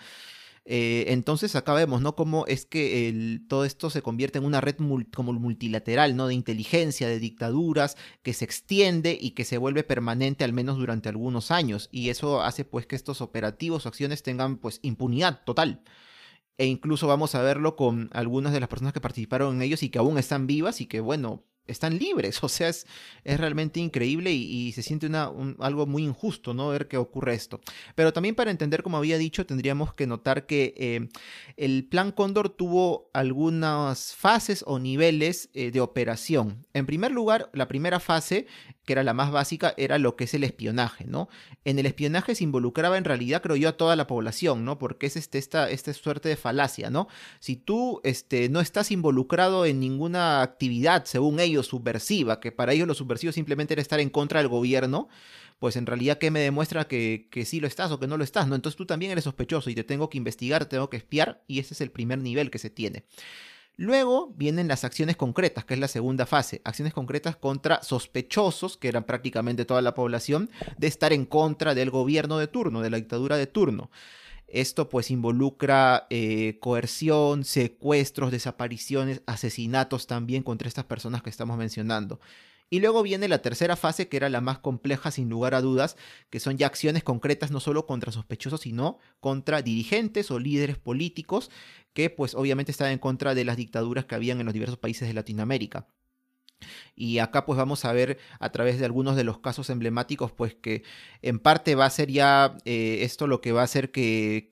Eh, entonces acá vemos, ¿no? Cómo es que todo esto se convierte en una red como multilateral, ¿no? De inteligencia, de dictaduras, que se extiende y que se vuelve permanente al menos durante algunos años. Y eso hace pues que estos operativos o acciones tengan pues impunidad total e incluso vamos a verlo con algunas de las personas que participaron en ellos y que aún están vivas y que bueno, están libres. O sea, es, es realmente increíble y, se siente una, algo muy injusto, ¿no? Ver que ocurre esto. Pero también para entender, como había dicho, tendríamos que notar que eh, el plan Cóndor tuvo algunas fases o niveles eh, de operación. En primer lugar, la primera fase, que era la más básica, era lo que es el espionaje, ¿no? En el espionaje se involucraba en realidad, creo yo, a toda la población, ¿no? Porque es este, esta, esta suerte de falacia, ¿no? Si tú este, no estás involucrado en ninguna actividad, según ellos, subversiva, que para ellos lo subversivo simplemente era estar en contra del gobierno, pues en realidad, ¿qué me demuestra que, que sí lo estás o que no lo estás? ¿no? Entonces tú también eres sospechoso y te tengo que investigar, tengo que espiar, y ese es el primer nivel que se tiene. Luego vienen las acciones concretas, que es la segunda fase. Acciones concretas contra sospechosos, que eran prácticamente toda la población, de estar en contra del gobierno de turno, de la dictadura de turno. Esto pues involucra eh, coerción, secuestros, desapariciones, asesinatos también contra estas personas que estamos mencionando. Y luego viene la tercera fase, que era la más compleja sin lugar a dudas, que son ya acciones concretas no solo contra sospechosos, sino contra dirigentes o líderes políticos que pues obviamente estaban en contra de las dictaduras que habían en los diversos países de Latinoamérica. Y acá pues vamos a ver a través de algunos de los casos emblemáticos pues que en parte va a ser ya eh, esto lo que va a hacer que,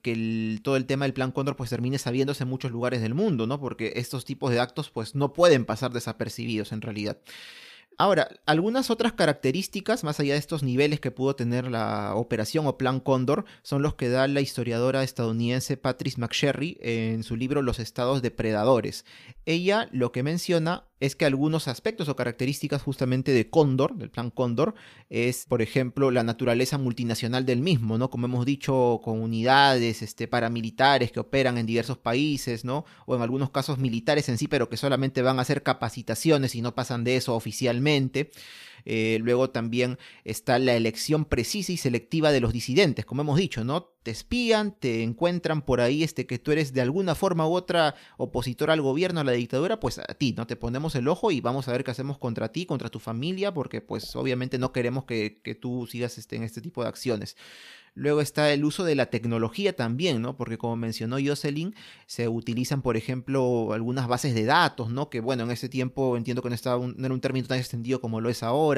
todo el tema del plan Cóndor pues termine sabiéndose en muchos lugares del mundo, ¿no? Porque estos tipos de actos pues no pueden pasar desapercibidos en realidad. Ahora, algunas otras características, más allá de estos niveles que pudo tener la operación o plan Cóndor, son los que da la historiadora estadounidense Patrice McSherry en su libro Los estados depredadores. Ella lo que menciona es que algunos aspectos o características justamente de Cóndor, del plan Cóndor, es, por ejemplo, la naturaleza multinacional del mismo, ¿no? Como hemos dicho, con unidades este, paramilitares que operan en diversos países, ¿no? O en algunos casos militares en sí, pero que solamente van a hacer capacitaciones y no pasan de eso oficialmente finalmente. Eh, luego también está la elección precisa y selectiva de los disidentes, como hemos dicho, ¿no? Te espían, te encuentran por ahí este que tú eres de alguna forma u otra opositor al gobierno, a la dictadura, pues a ti, ¿no? Te ponemos el ojo y vamos a ver qué hacemos contra ti, contra tu familia, porque pues obviamente no queremos que, que tú sigas este, en este tipo de acciones. Luego está el uso de la tecnología también, ¿no? Porque como mencionó Jocelyn, se utilizan, por ejemplo, algunas bases de datos, ¿no? Que bueno, en ese tiempo entiendo que no, estaba no era un término tan extendido como lo es ahora.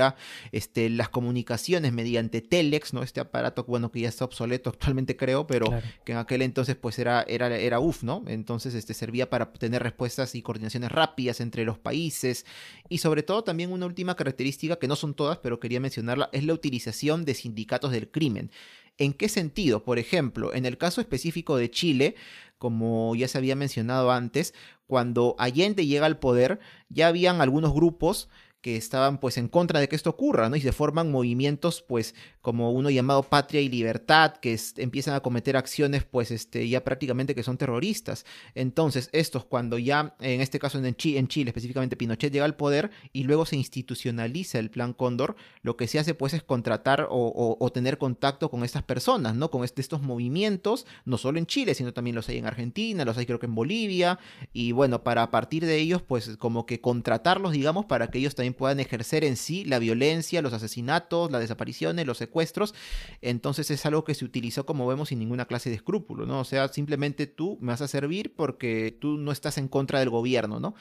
Este, las comunicaciones mediante telex, ¿no? Este aparato, bueno, que ya está obsoleto actualmente creo, pero que en aquel entonces pues era, era, era UF, ¿no? Entonces este, servía para tener respuestas y coordinaciones rápidas entre los países. Y sobre todo también una última característica, que no son todas, pero quería mencionarla, es la utilización de sindicatos del crimen. ¿En qué sentido? Por ejemplo, en el caso específico de Chile, como ya se había mencionado antes, cuando Allende llega al poder, ya habían algunos grupos que estaban pues en contra de que esto ocurra, ¿no? Y se forman movimientos pues como uno llamado Patria y Libertad, que empiezan a cometer acciones pues este, ya prácticamente que son terroristas. Entonces estos cuando ya, en este caso en, Chile, en Chile específicamente Pinochet llega al poder y luego se institucionaliza el plan Cóndor, lo que se hace pues es contratar o, tener contacto con estas personas, ¿no? Con este, estos movimientos, no solo en Chile, sino también los hay en Argentina, los hay creo que en Bolivia, y bueno, para a partir de ellos pues como que contratarlos, digamos, para que ellos también puedan ejercer en sí la violencia, los asesinatos, las desapariciones, los secuestros. Entonces es algo que se utilizó, como vemos, sin ninguna clase de escrúpulo, ¿no? O sea, simplemente tú me vas a servir porque tú no estás en contra del gobierno, ¿no?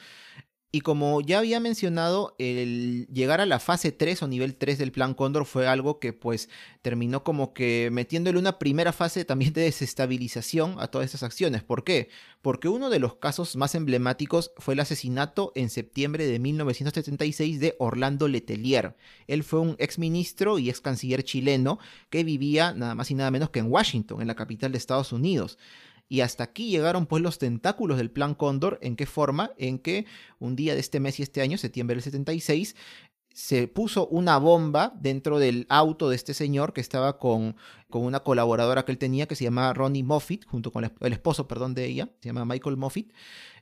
Y como ya había mencionado, el llegar a la fase 3 o nivel 3 del plan Cóndor fue algo que pues terminó como que metiéndole una primera fase también de desestabilización a todas estas acciones. ¿Por qué? Porque uno de los casos más emblemáticos fue el asesinato en septiembre de 1976 de Orlando Letelier. Él fue un exministro y ex canciller chileno que vivía nada más y nada menos que en Washington, en la capital de Estados Unidos. Y hasta aquí llegaron pues los tentáculos del plan Cóndor. ¿En qué forma? En que un día de este mes y este año, septiembre del 76, se puso una bomba dentro del auto de este señor que estaba con, con una colaboradora que él tenía que se llamaba Ronnie Moffitt, junto con el esposo, perdón, de ella, se llama Michael Moffitt.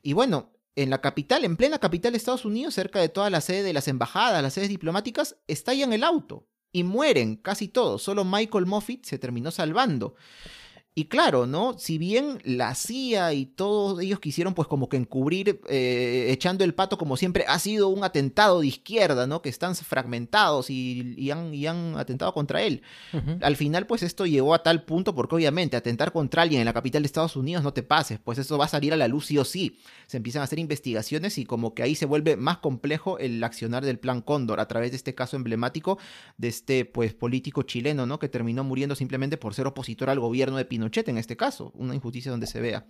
Y bueno, en la capital, en plena capital de Estados Unidos, cerca de toda la sede de las embajadas, las sedes diplomáticas, estallan el auto y mueren casi todos. Solo Michael Moffitt se terminó salvando. Y claro, ¿no? Si bien la CIA y todos ellos quisieron pues como que encubrir, eh, echando el pato como siempre, ha sido un atentado de izquierda, ¿no? Que están fragmentados y, han, y han, atentado contra él. Al final pues esto llegó a tal punto porque obviamente atentar contra alguien en la capital de Estados Unidos no te pases, pues eso va a salir a la luz sí o sí. Se empiezan a hacer investigaciones y como que ahí se vuelve más complejo el accionar del plan Cóndor a través de este caso emblemático de este pues político chileno, ¿no? Que terminó muriendo simplemente por ser opositor al gobierno de Pinochet en este caso, una injusticia donde se vea.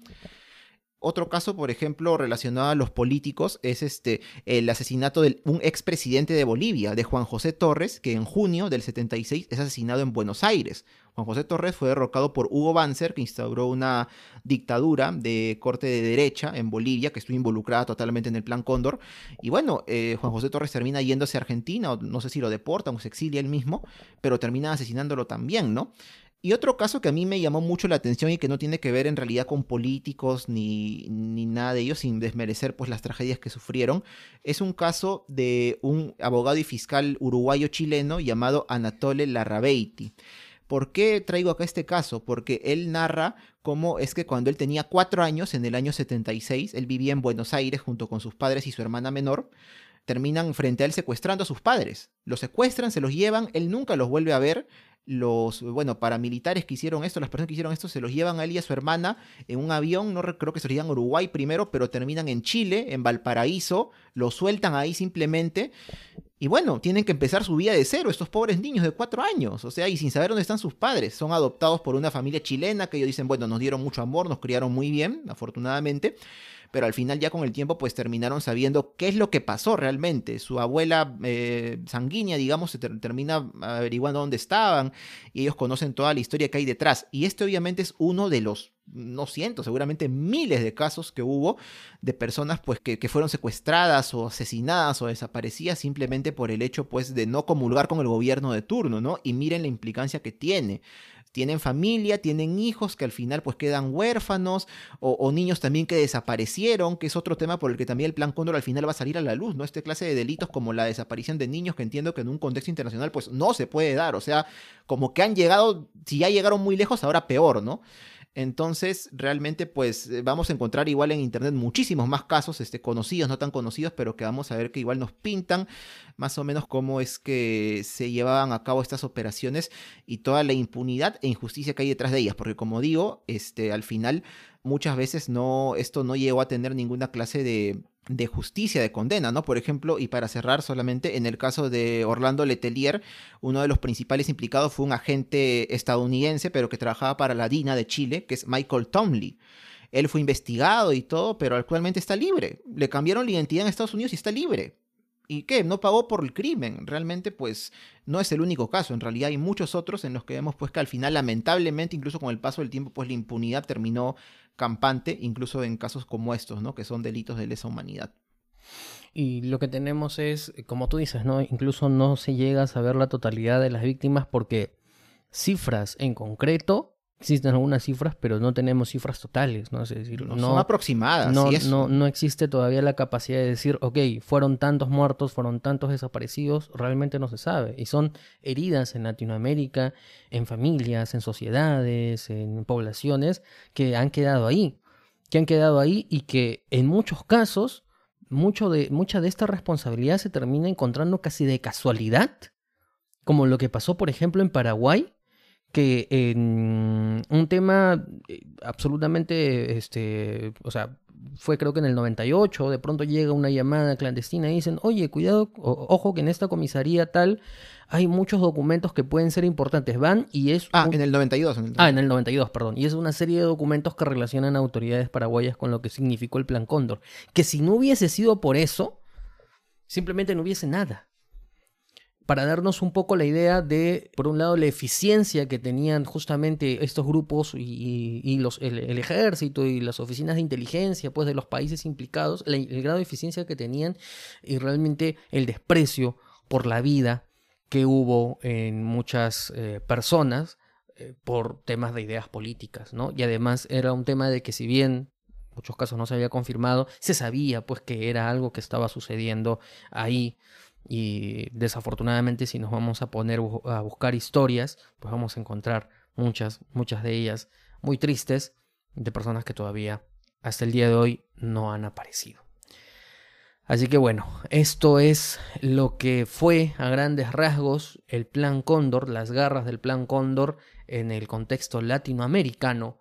Otro caso, por ejemplo, relacionado a los políticos, es este, el asesinato de un expresidente de Bolivia, de Juan José Torres, que en junio del 76 es asesinado en Buenos Aires. Juan José Torres fue derrocado por Hugo Banzer, que instauró una dictadura de corte de derecha en Bolivia, que estuvo involucrada totalmente en el Plan Cóndor. Y bueno, eh, Juan José Torres termina yéndose a Argentina, o no sé si lo deportan o se exilia él mismo, pero termina asesinándolo también, ¿no? Y otro caso que a mí me llamó mucho la atención y que no tiene que ver en realidad con políticos ni, ni, nada de ellos, sin desmerecer pues las tragedias que sufrieron, es un caso de un abogado y fiscal uruguayo chileno llamado Anatole Larrabeiti. ¿Por qué traigo acá este caso? Porque él narra cómo es que cuando él tenía cuatro años, en el año 76, él vivía en Buenos Aires junto con sus padres y su hermana menor, terminan frente a él secuestrando a sus padres. Los secuestran, se los llevan, él nunca los vuelve a ver los, bueno, paramilitares que hicieron esto, las personas que hicieron esto, se los llevan a él y a su hermana en un avión, no creo que se los llevan a Uruguay primero, pero terminan en Chile, en Valparaíso, los sueltan ahí simplemente. Y bueno, tienen que empezar su vida de cero, estos pobres niños de cuatro años, o sea, y sin saber dónde están sus padres. Son adoptados por una familia chilena que ellos dicen, bueno, nos dieron mucho amor, nos criaron muy bien, afortunadamente pero al final ya con el tiempo pues terminaron sabiendo qué es lo que pasó realmente. Su abuela eh, sanguínea, digamos, se termina averiguando dónde estaban y ellos conocen toda la historia que hay detrás. Y este obviamente es uno de los no cientos, seguramente miles de casos que hubo de personas pues que, que, fueron secuestradas o asesinadas o desaparecidas simplemente por el hecho pues de no comulgar con el gobierno de turno, ¿no? Y miren la implicancia que tiene tienen familia, tienen hijos que al final pues quedan huérfanos o, niños también que desaparecieron, que es otro tema por el que también el plan Cóndor al final va a salir a la luz, ¿no? Este clase de delitos como la desaparición de niños que entiendo que en un contexto internacional pues no se puede dar, o sea, como que han llegado, si ya llegaron muy lejos, ahora peor, ¿no? Entonces, realmente, pues eh, vamos a encontrar igual en Internet muchísimos más casos, este, conocidos, no tan conocidos, pero que vamos a ver que igual nos pintan más o menos cómo es que se llevaban a cabo estas operaciones y toda la impunidad e injusticia que hay detrás de ellas. Porque como digo, este, al final muchas veces no, esto no llegó a tener ninguna clase de, de justicia, de condena, ¿no? Por ejemplo, y para cerrar solamente, en el caso de Orlando Letelier, uno de los principales implicados fue un agente estadounidense, pero que trabajaba para la DINA de Chile, que es Michael Tomley. Él fue investigado y todo, pero actualmente está libre. Le cambiaron la identidad en Estados Unidos y está libre. ¿Y qué? No pagó por el crimen. Realmente, pues, no es el único caso. En realidad hay muchos otros en los que vemos, pues, que al final, lamentablemente, incluso con el paso del tiempo, pues, la impunidad terminó campante, incluso en casos como estos, ¿no? Que son delitos de lesa humanidad. Y lo que tenemos es, como tú dices, ¿no? Incluso no se llega a saber la totalidad de las víctimas porque cifras en concreto existen algunas cifras, pero no tenemos cifras totales, ¿no? Es decir, no, son aproximadas. No, no, no existe todavía la capacidad de decir, ok, fueron tantos muertos, fueron tantos desaparecidos, realmente no se sabe. Y son heridas en Latinoamérica, en familias, en sociedades, en poblaciones que han quedado ahí, que han quedado ahí y que en muchos casos, mucho de, mucha de esta responsabilidad se termina encontrando casi de casualidad, como lo que pasó, por ejemplo, en Paraguay que en un tema eh, absolutamente, este, o sea, fue creo que en el 98, de pronto llega una llamada clandestina y dicen, oye, cuidado, ojo que en esta comisaría tal hay muchos documentos que pueden ser importantes. Van y es... Ah, en el 92. En el Ah, en el 92, perdón. Y es una serie de documentos que relacionan a autoridades paraguayas con lo que significó el Plan Cóndor. Que si no hubiese sido por eso, simplemente no hubiese nada para darnos un poco la idea de, por un lado, la eficiencia que tenían justamente estos grupos y, los, el, ejército y las oficinas de inteligencia pues, de los países implicados, el grado de eficiencia que tenían y realmente el desprecio por la vida que hubo en muchas eh, personas eh, por temas de ideas políticas, ¿no? Y además era un tema de que si bien en muchos casos no se había confirmado, se sabía pues que era algo que estaba sucediendo ahí y desafortunadamente si nos vamos a poner a buscar historias, pues vamos a encontrar muchas, muchas de ellas muy tristes de personas que todavía hasta el día de hoy no han aparecido. Así que bueno, esto es lo que fue a grandes rasgos el Plan Cóndor, las garras del Plan Cóndor en el contexto latinoamericano,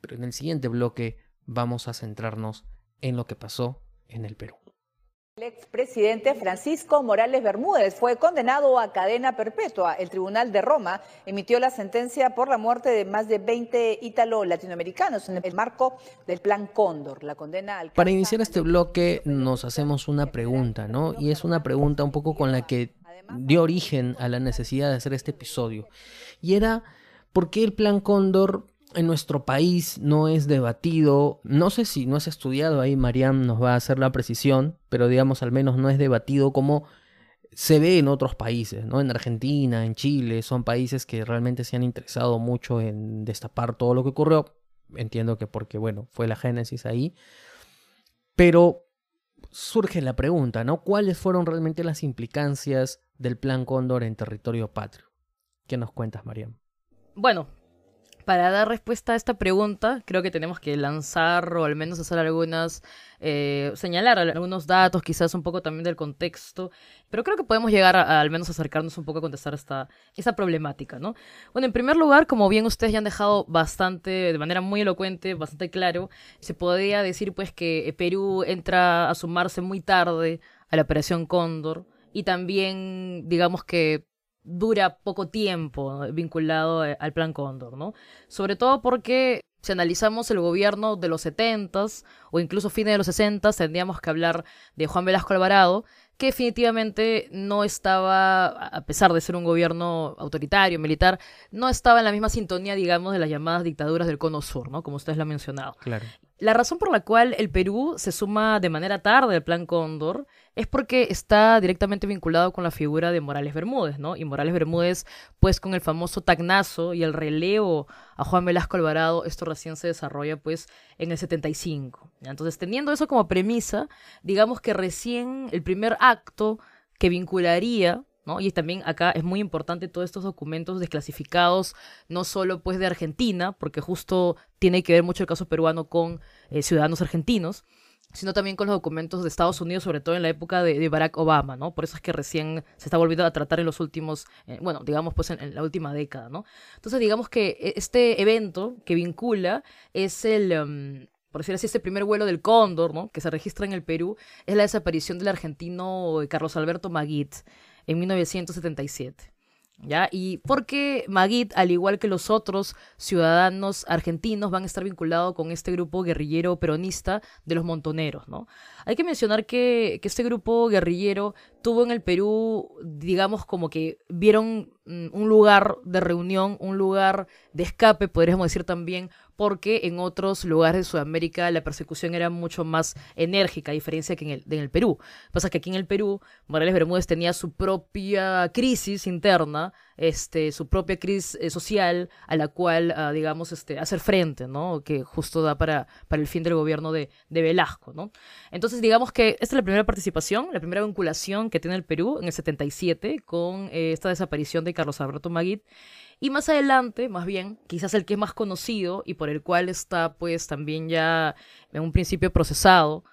pero en el siguiente bloque vamos a centrarnos en lo que pasó en el Perú. El expresidente Francisco Morales Bermúdez fue condenado a cadena perpetua. El Tribunal de Roma emitió la sentencia por la muerte de más de 20 ítalo-latinoamericanos en el marco del Plan Cóndor. La condena Para iniciar este bloque nos hacemos una pregunta, ¿no? Y es una pregunta un poco con la que dio origen a la necesidad de hacer este episodio. Y era, ¿por qué el Plan Cóndor en nuestro país no es debatido, no sé si no es estudiado, ahí Mariam nos va a hacer la precisión, pero digamos al menos no es debatido como se ve en otros países, ¿no? En Argentina, en Chile, son países que realmente se han interesado mucho en destapar todo lo que ocurrió. Entiendo que porque, bueno, fue la génesis ahí. Pero surge la pregunta, ¿no? ¿Cuáles fueron realmente las implicancias del Plan Cóndor en territorio patrio? ¿Qué nos cuentas, Mariam? Bueno, para dar respuesta a esta pregunta, creo que tenemos que lanzar o al menos hacer algunas, eh, señalar algunos datos, quizás un poco también del contexto, pero creo que podemos llegar a, al menos acercarnos un poco a contestar esta, esa problemática, ¿no? Bueno, en primer lugar, como bien ustedes ya han dejado bastante, de manera muy elocuente, bastante claro, se podría decir pues que Perú entra a sumarse muy tarde a la Operación Cóndor y también, digamos que dura poco tiempo vinculado eh, al Plan Cóndor, ¿no? Sobre todo porque si analizamos el gobierno de los 70s o incluso fines de los 60 tendríamos que hablar de Juan Velasco Alvarado, que definitivamente no estaba, a pesar de ser un gobierno autoritario, militar, no estaba en la misma sintonía, digamos, de las llamadas dictaduras del Cono Sur, ¿no? Como ustedes lo han mencionado. Claro. La razón por la cual el Perú se suma de manera tarde al Plan Cóndor es porque está directamente vinculado con la figura de Morales Bermúdez, ¿no? Y Morales Bermúdez, pues con el famoso tagnazo y el relevo a Juan Velasco Alvarado, esto recién se desarrolla pues en el 75. Entonces, teniendo eso como premisa, digamos que recién el primer acto que vincularía ¿no? Y también acá es muy importante todos estos documentos desclasificados, no solo pues de Argentina, porque justo tiene que ver mucho el caso peruano con eh, ciudadanos argentinos, sino también con los documentos de Estados Unidos, sobre todo en la época de, Barack Obama, ¿no? Por eso es que recién se está volviendo a tratar en los últimos, eh, bueno, digamos pues en, la última década, ¿no? Entonces digamos que e, este evento que vincula es el... Em, por decir así, este primer vuelo del Cóndor, ¿no? que se registra en el Perú, es la desaparición del argentino Carlos Alberto Maguit, en 1977. ¿Ya? Y porque Maguit, al igual que los otros ciudadanos argentinos, van a estar vinculados con este grupo guerrillero peronista de los montoneros, ¿no? Hay que mencionar que, que este grupo guerrillero tuvo en el Perú, digamos, como que vieron un lugar de reunión, un lugar de escape, podríamos decir también, porque en otros lugares de Sudamérica la persecución era mucho más enérgica, a diferencia que en el, en Perú. Pasa que aquí en el Perú, Morales Bermúdez tenía su propia crisis interna, este, su propia crisis eh, social a la cual, ah, digamos, este, hacer frente, ¿no? Que justo da para, para el fin del gobierno de, de Velasco, ¿no? Entonces, digamos que esta es la primera participación, la primera vinculación que tiene el Perú en el 77 con eh, esta desaparición de Carlos Alberto Maguit. Y más adelante, más bien, quizás el que es más conocido y por el cual está pues también ya en un principio procesado,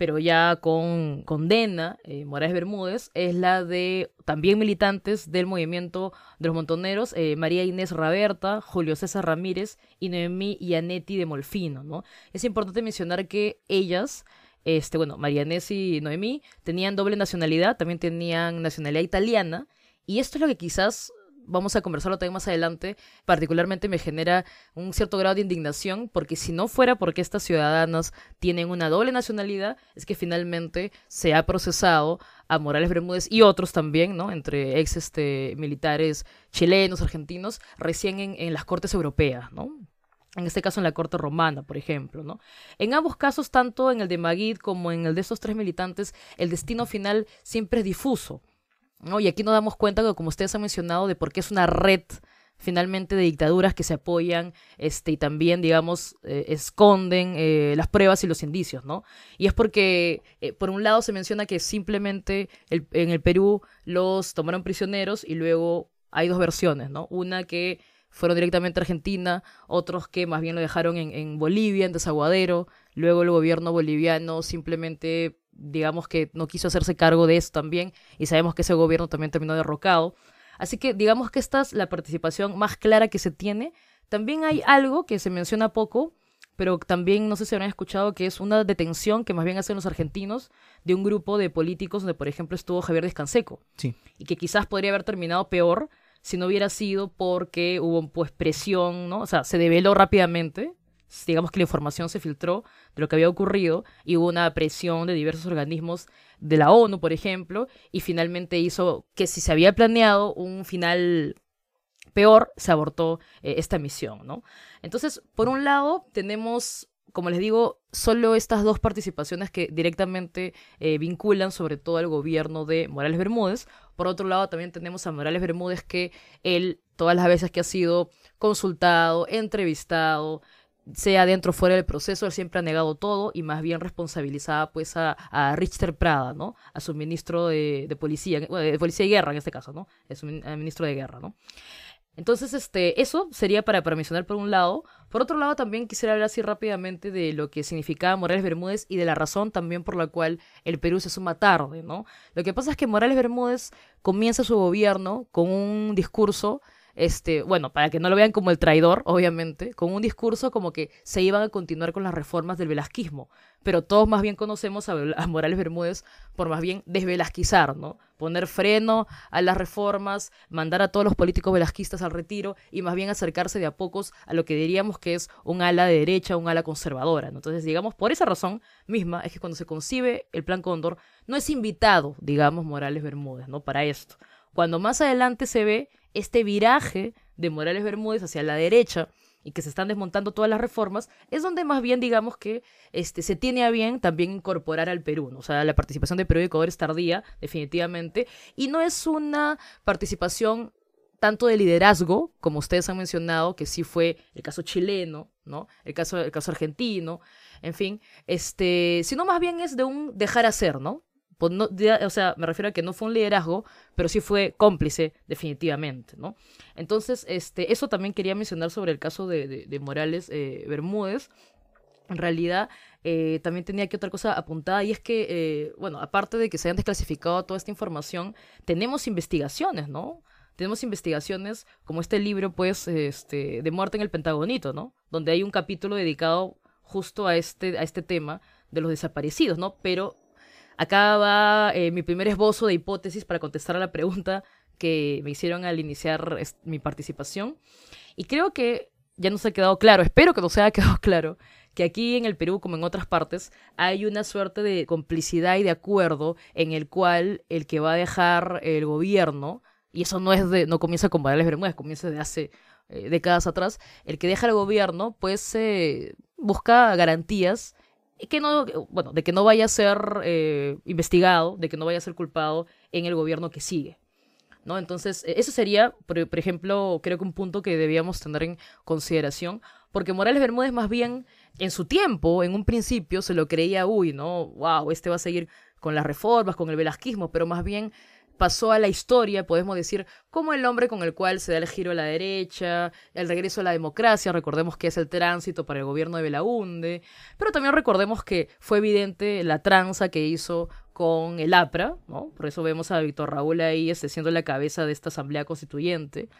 pero ya con condena, eh, Morales Bermúdez, es la de también militantes del movimiento de los montoneros, eh, María Inés Raberta, Julio César Ramírez y Noemí Yanetti de Molfino, ¿no? Es importante mencionar que ellas, este, bueno, María Inés y Noemí, tenían doble nacionalidad, también tenían nacionalidad italiana, y esto es lo que quizás vamos a conversarlo también más adelante, particularmente me genera un cierto grado de indignación, porque si no fuera porque estas ciudadanas tienen una doble nacionalidad, es que finalmente se ha procesado a Morales Bermúdez y otros también, ¿no? Entre ex este, militares chilenos, argentinos, recién en, las cortes europeas, ¿no? en este caso en la corte romana, por ejemplo, ¿no? En ambos casos, tanto en el de Magid como en el de estos tres militantes, el destino final siempre es difuso. ¿No? Y aquí nos damos cuenta, que, como ustedes han mencionado, de por qué es una red finalmente de dictaduras que se apoyan este, y también, digamos, eh, esconden eh, las pruebas y los indicios, ¿no? Y es porque, eh, por un lado, se menciona que simplemente en el Perú los tomaron prisioneros y luego hay dos versiones, ¿no? Una que fueron directamente a Argentina, otros que más bien lo dejaron en, en Bolivia, en Desaguadero, luego el gobierno boliviano simplemente digamos que no quiso hacerse cargo de eso también, y sabemos que ese gobierno también terminó derrocado. Así que digamos que esta es la participación más clara que se tiene. También hay algo que se menciona poco, pero también no sé si habrán escuchado que es una detención que más bien hacen los argentinos de un grupo de políticos donde, por ejemplo, estuvo Javier Descanseco. Sí. Y que quizás podría haber terminado peor si no hubiera sido porque hubo pues presión, ¿no? O sea, se develó rápidamente digamos que la información se filtró de lo que había ocurrido y hubo una presión de diversos organismos de la ONU, por ejemplo, y finalmente hizo que si se había planeado un final peor, se abortó eh, esta misión, ¿no? Entonces, por un lado, tenemos, como les digo, solo estas dos participaciones que directamente eh, vinculan sobre todo al gobierno de Morales Bermúdez. Por otro lado, también tenemos a Morales Bermúdez que él, todas las veces que ha sido consultado, entrevistado, sea dentro o fuera del proceso, él siempre ha negado todo y más bien responsabilizaba pues a, a Richter Prada, ¿no? A su ministro de, policía, de policía y guerra en este caso, ¿no? Es un ministro de guerra, ¿no? Entonces, este, eso sería para, para mencionar por un lado. Por otro lado, también quisiera hablar así rápidamente de lo que significaba Morales Bermúdez y de la razón también por la cual el Perú se suma tarde, ¿no? Lo que pasa es que Morales Bermúdez comienza su gobierno con un discurso este, bueno, para que no lo vean como el traidor, obviamente, con un discurso como que se iban a continuar con las reformas del velasquismo, pero todos más bien conocemos a, Morales Bermúdez por más bien desvelasquizar, ¿no? Poner freno a las reformas, mandar a todos los políticos velasquistas al retiro y más bien acercarse de a pocos a lo que diríamos que es un ala de derecha, un ala conservadora, Entonces, digamos, por esa razón misma es que cuando se concibe el Plan Cóndor, no es invitado, digamos, Morales Bermúdez, ¿no? Para esto. Cuando más adelante se ve este viraje de Morales Bermúdez hacia la derecha y que se están desmontando todas las reformas, es donde más bien digamos que este, se tiene a bien también incorporar al Perú, o sea, la participación de Perú y Ecuador es tardía, definitivamente, y no es una participación tanto de liderazgo, como ustedes han mencionado, que sí fue el caso chileno, ¿no? El caso, el caso argentino, en fin, este, sino más bien es de un dejar hacer, ¿no? Pues o sea, me refiero a que no fue un liderazgo, pero sí fue cómplice, definitivamente, ¿no? Entonces, este, eso también quería mencionar sobre el caso de, Morales eh, Bermúdez. En realidad, eh, también tenía aquí otra cosa apuntada, y es que, eh, bueno, aparte de que se hayan desclasificado toda esta información, tenemos investigaciones, ¿no? Tenemos investigaciones como este libro, pues, este, de muerte en el Pentagonito, ¿no? Donde hay un capítulo dedicado justo a este, a este tema de los desaparecidos, ¿no? Pero Acá va eh, mi primer esbozo de hipótesis para contestar a la pregunta que me hicieron al iniciar mi participación. Y creo que ya nos ha quedado claro, espero que nos haya quedado claro, que aquí en el Perú, como en otras partes, hay una suerte de complicidad y de acuerdo en el cual el que va a dejar el gobierno, y eso no es de, no comienza con Morales Bermúdez, comienza de hace eh, décadas atrás, el que deja el gobierno, pues eh, busca garantías que no, bueno, de que no vaya a ser eh, investigado, de que no vaya a ser culpado en el gobierno que sigue. ¿no? Entonces, e, eso sería, por, ejemplo, creo que un punto que debíamos tener en consideración, porque Morales Bermúdez más bien en su tiempo, en un principio, se lo creía, uy, ¿no? Wow, este va a seguir con las reformas, con el velasquismo, pero más bien pasó a la historia, podemos decir, como el hombre con el cual se da el giro a la derecha, el regreso a la democracia, recordemos que es el tránsito para el gobierno de Belaunde, pero también recordemos que fue evidente la tranza que hizo con el APRA, ¿no? Por eso vemos a Víctor Raúl ahí este, siendo la cabeza de esta asamblea constituyente.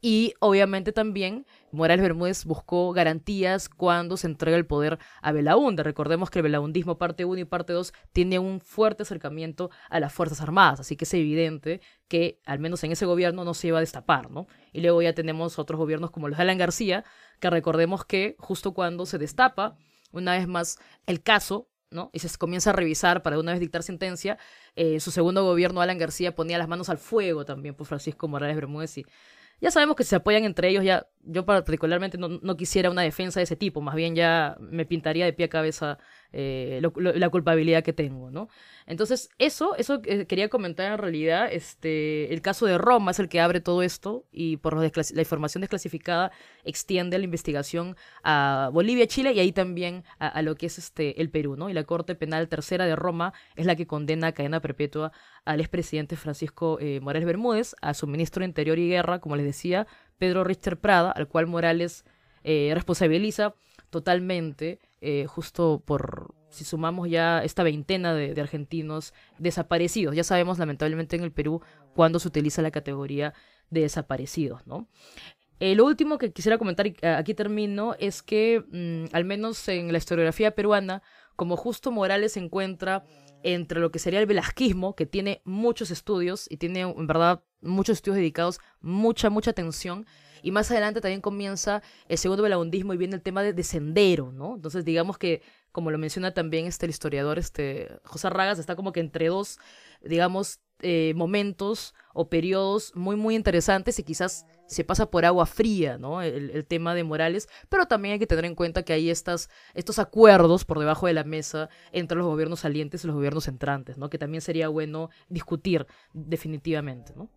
Y obviamente también Morales Bermúdez buscó garantías cuando se entrega el poder a Belaúnde. Recordemos que el belaundismo parte 1 y parte 2 tiene un fuerte acercamiento a las Fuerzas Armadas, así que es evidente que al menos en ese gobierno no se iba a destapar, ¿no? Y luego ya tenemos otros gobiernos como los de Alan García, que recordemos que justo cuando se destapa, una vez más, el caso ¿no? Y se comienza a revisar para una vez dictar sentencia. Eh, su segundo gobierno, Alan García, ponía las manos al fuego también por Francisco Morales Bermúdez y ya sabemos que se apoyan entre ellos, ya yo particularmente no, no, quisiera una defensa de ese tipo, más bien ya me pintaría de pie a cabeza eh, la culpabilidad que tengo, ¿no? Entonces, eso, eso quería comentar en realidad, este, el caso de Roma es el que abre todo esto y por la información desclasificada extiende la investigación a Bolivia, Chile y ahí también a, lo que es este, el Perú, ¿no? Y la Corte Penal Tercera de Roma es la que condena a cadena perpetua al expresidente Francisco eh, Morales Bermúdez, a su ministro de Interior y Guerra, como les decía, Pedro Richter Prada, al cual Morales eh, responsabiliza totalmente, eh, justo por, si sumamos ya esta veintena de, argentinos desaparecidos. Ya sabemos, lamentablemente, en el Perú, cuando se utiliza la categoría de desaparecidos, ¿no? Eh, lo último que quisiera comentar, y aquí termino, es que, mm, al menos en la historiografía peruana, como justo Morales se encuentra entre lo que sería el velasquismo, que tiene muchos estudios y tiene en verdad muchos estudios dedicados, mucha, mucha atención. Y más adelante también comienza el segundo velaundismo y viene el tema de, de sendero, ¿no? Entonces digamos que, como lo menciona también este, el historiador este, José Ragas, está como que entre dos, digamos, eh, momentos o periodos muy, muy interesantes y quizás se pasa por agua fría, ¿no? El, tema de Morales, pero también hay que tener en cuenta que hay estas, estos acuerdos por debajo de la mesa entre los gobiernos salientes y los gobiernos entrantes, ¿no? Que también sería bueno discutir definitivamente, ¿no?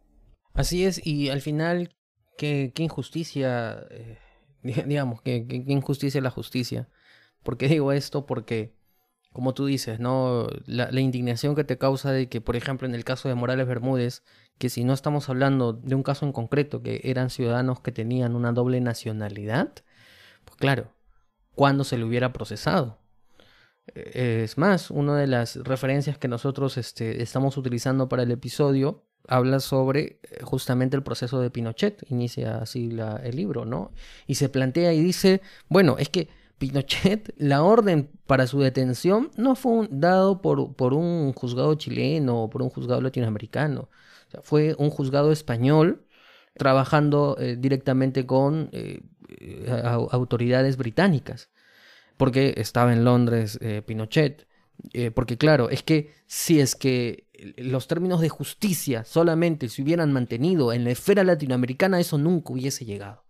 Así es, y al final, qué, qué injusticia, eh, digamos, qué, injusticia la justicia. ¿Por qué digo esto? Porque como tú dices, ¿no? La, indignación que te causa de que, por ejemplo, en el caso de Morales Bermúdez, que si no estamos hablando de un caso en concreto, que eran ciudadanos que tenían una doble nacionalidad, pues claro, ¿cuándo se le hubiera procesado? Eh, es más, una de las referencias que nosotros este, estamos utilizando para el episodio habla sobre eh, justamente el proceso de Pinochet, inicia así el libro, ¿no? Y se plantea y dice, bueno, es que Pinochet, la orden para su detención no fue dado por, por, un juzgado chileno o por un juzgado latinoamericano. fue un juzgado español trabajando eh, directamente con eh, autoridades británicas. Porque estaba en Londres Pinochet. Porque claro, es que si es que los términos de justicia solamente se hubieran mantenido en la esfera latinoamericana, eso nunca hubiese llegado.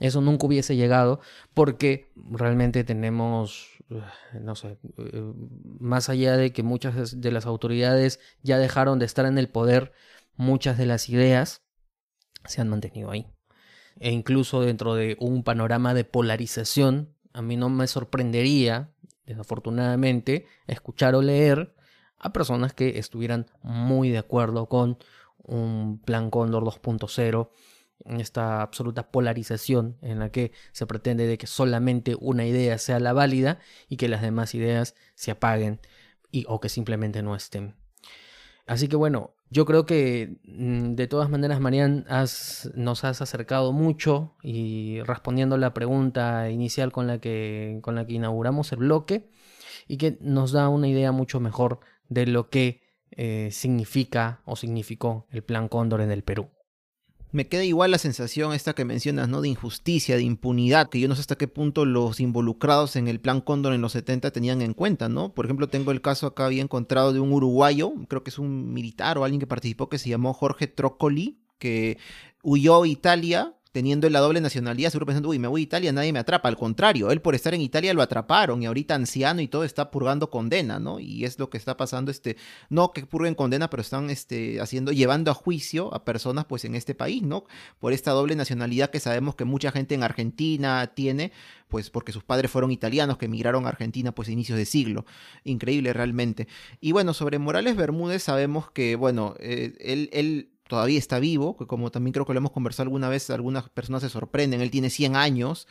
Eso nunca hubiese llegado porque realmente tenemos, eh, no sé, eh, más allá de que muchas de las autoridades ya dejaron de estar en el poder, muchas de las ideas se han mantenido ahí. E incluso dentro de un panorama de polarización, a mí no me sorprendería, desafortunadamente, escuchar o leer a personas que estuvieran muy de acuerdo con un plan Cóndor 2.0 esta absoluta polarización en la que se pretende de que solamente una idea sea la válida y que las demás ideas se apaguen y, o que simplemente no estén. Así que bueno, yo creo que mm, de todas maneras, Marian, nos has acercado mucho y respondiendo la pregunta inicial con la que, con la que inauguramos el bloque y que nos da una idea mucho mejor de lo que eh, significa o significó el Plan Cóndor en el Perú me queda igual la sensación esta que mencionas, ¿no? De injusticia, de impunidad, que yo no sé hasta qué punto los involucrados en el plan Cóndor en los 70 tenían en cuenta, ¿no? Por ejemplo, tengo el caso acá había encontrado de un uruguayo, creo que es un militar o alguien que participó, que se llamó Jorge Trócoli, que huyó a Italia teniendo la doble nacionalidad, seguro pensando, uy, me voy a Italia, nadie me atrapa. Al contrario, él por estar en Italia lo atraparon y ahorita anciano y todo está purgando condena, ¿no? Y es lo que está pasando, este, no que purguen condena, pero están este, haciendo, llevando a juicio a personas pues en este país, ¿no? Por esta doble nacionalidad que sabemos que mucha gente en Argentina tiene, pues porque sus padres fueron italianos que emigraron a Argentina pues a inicios de siglo. Increíble realmente. Y bueno, sobre Morales Bermúdez sabemos que, bueno, eh, él, él todavía está vivo, que como también creo que lo hemos conversado alguna vez, algunas personas se sorprenden, él tiene 100 años,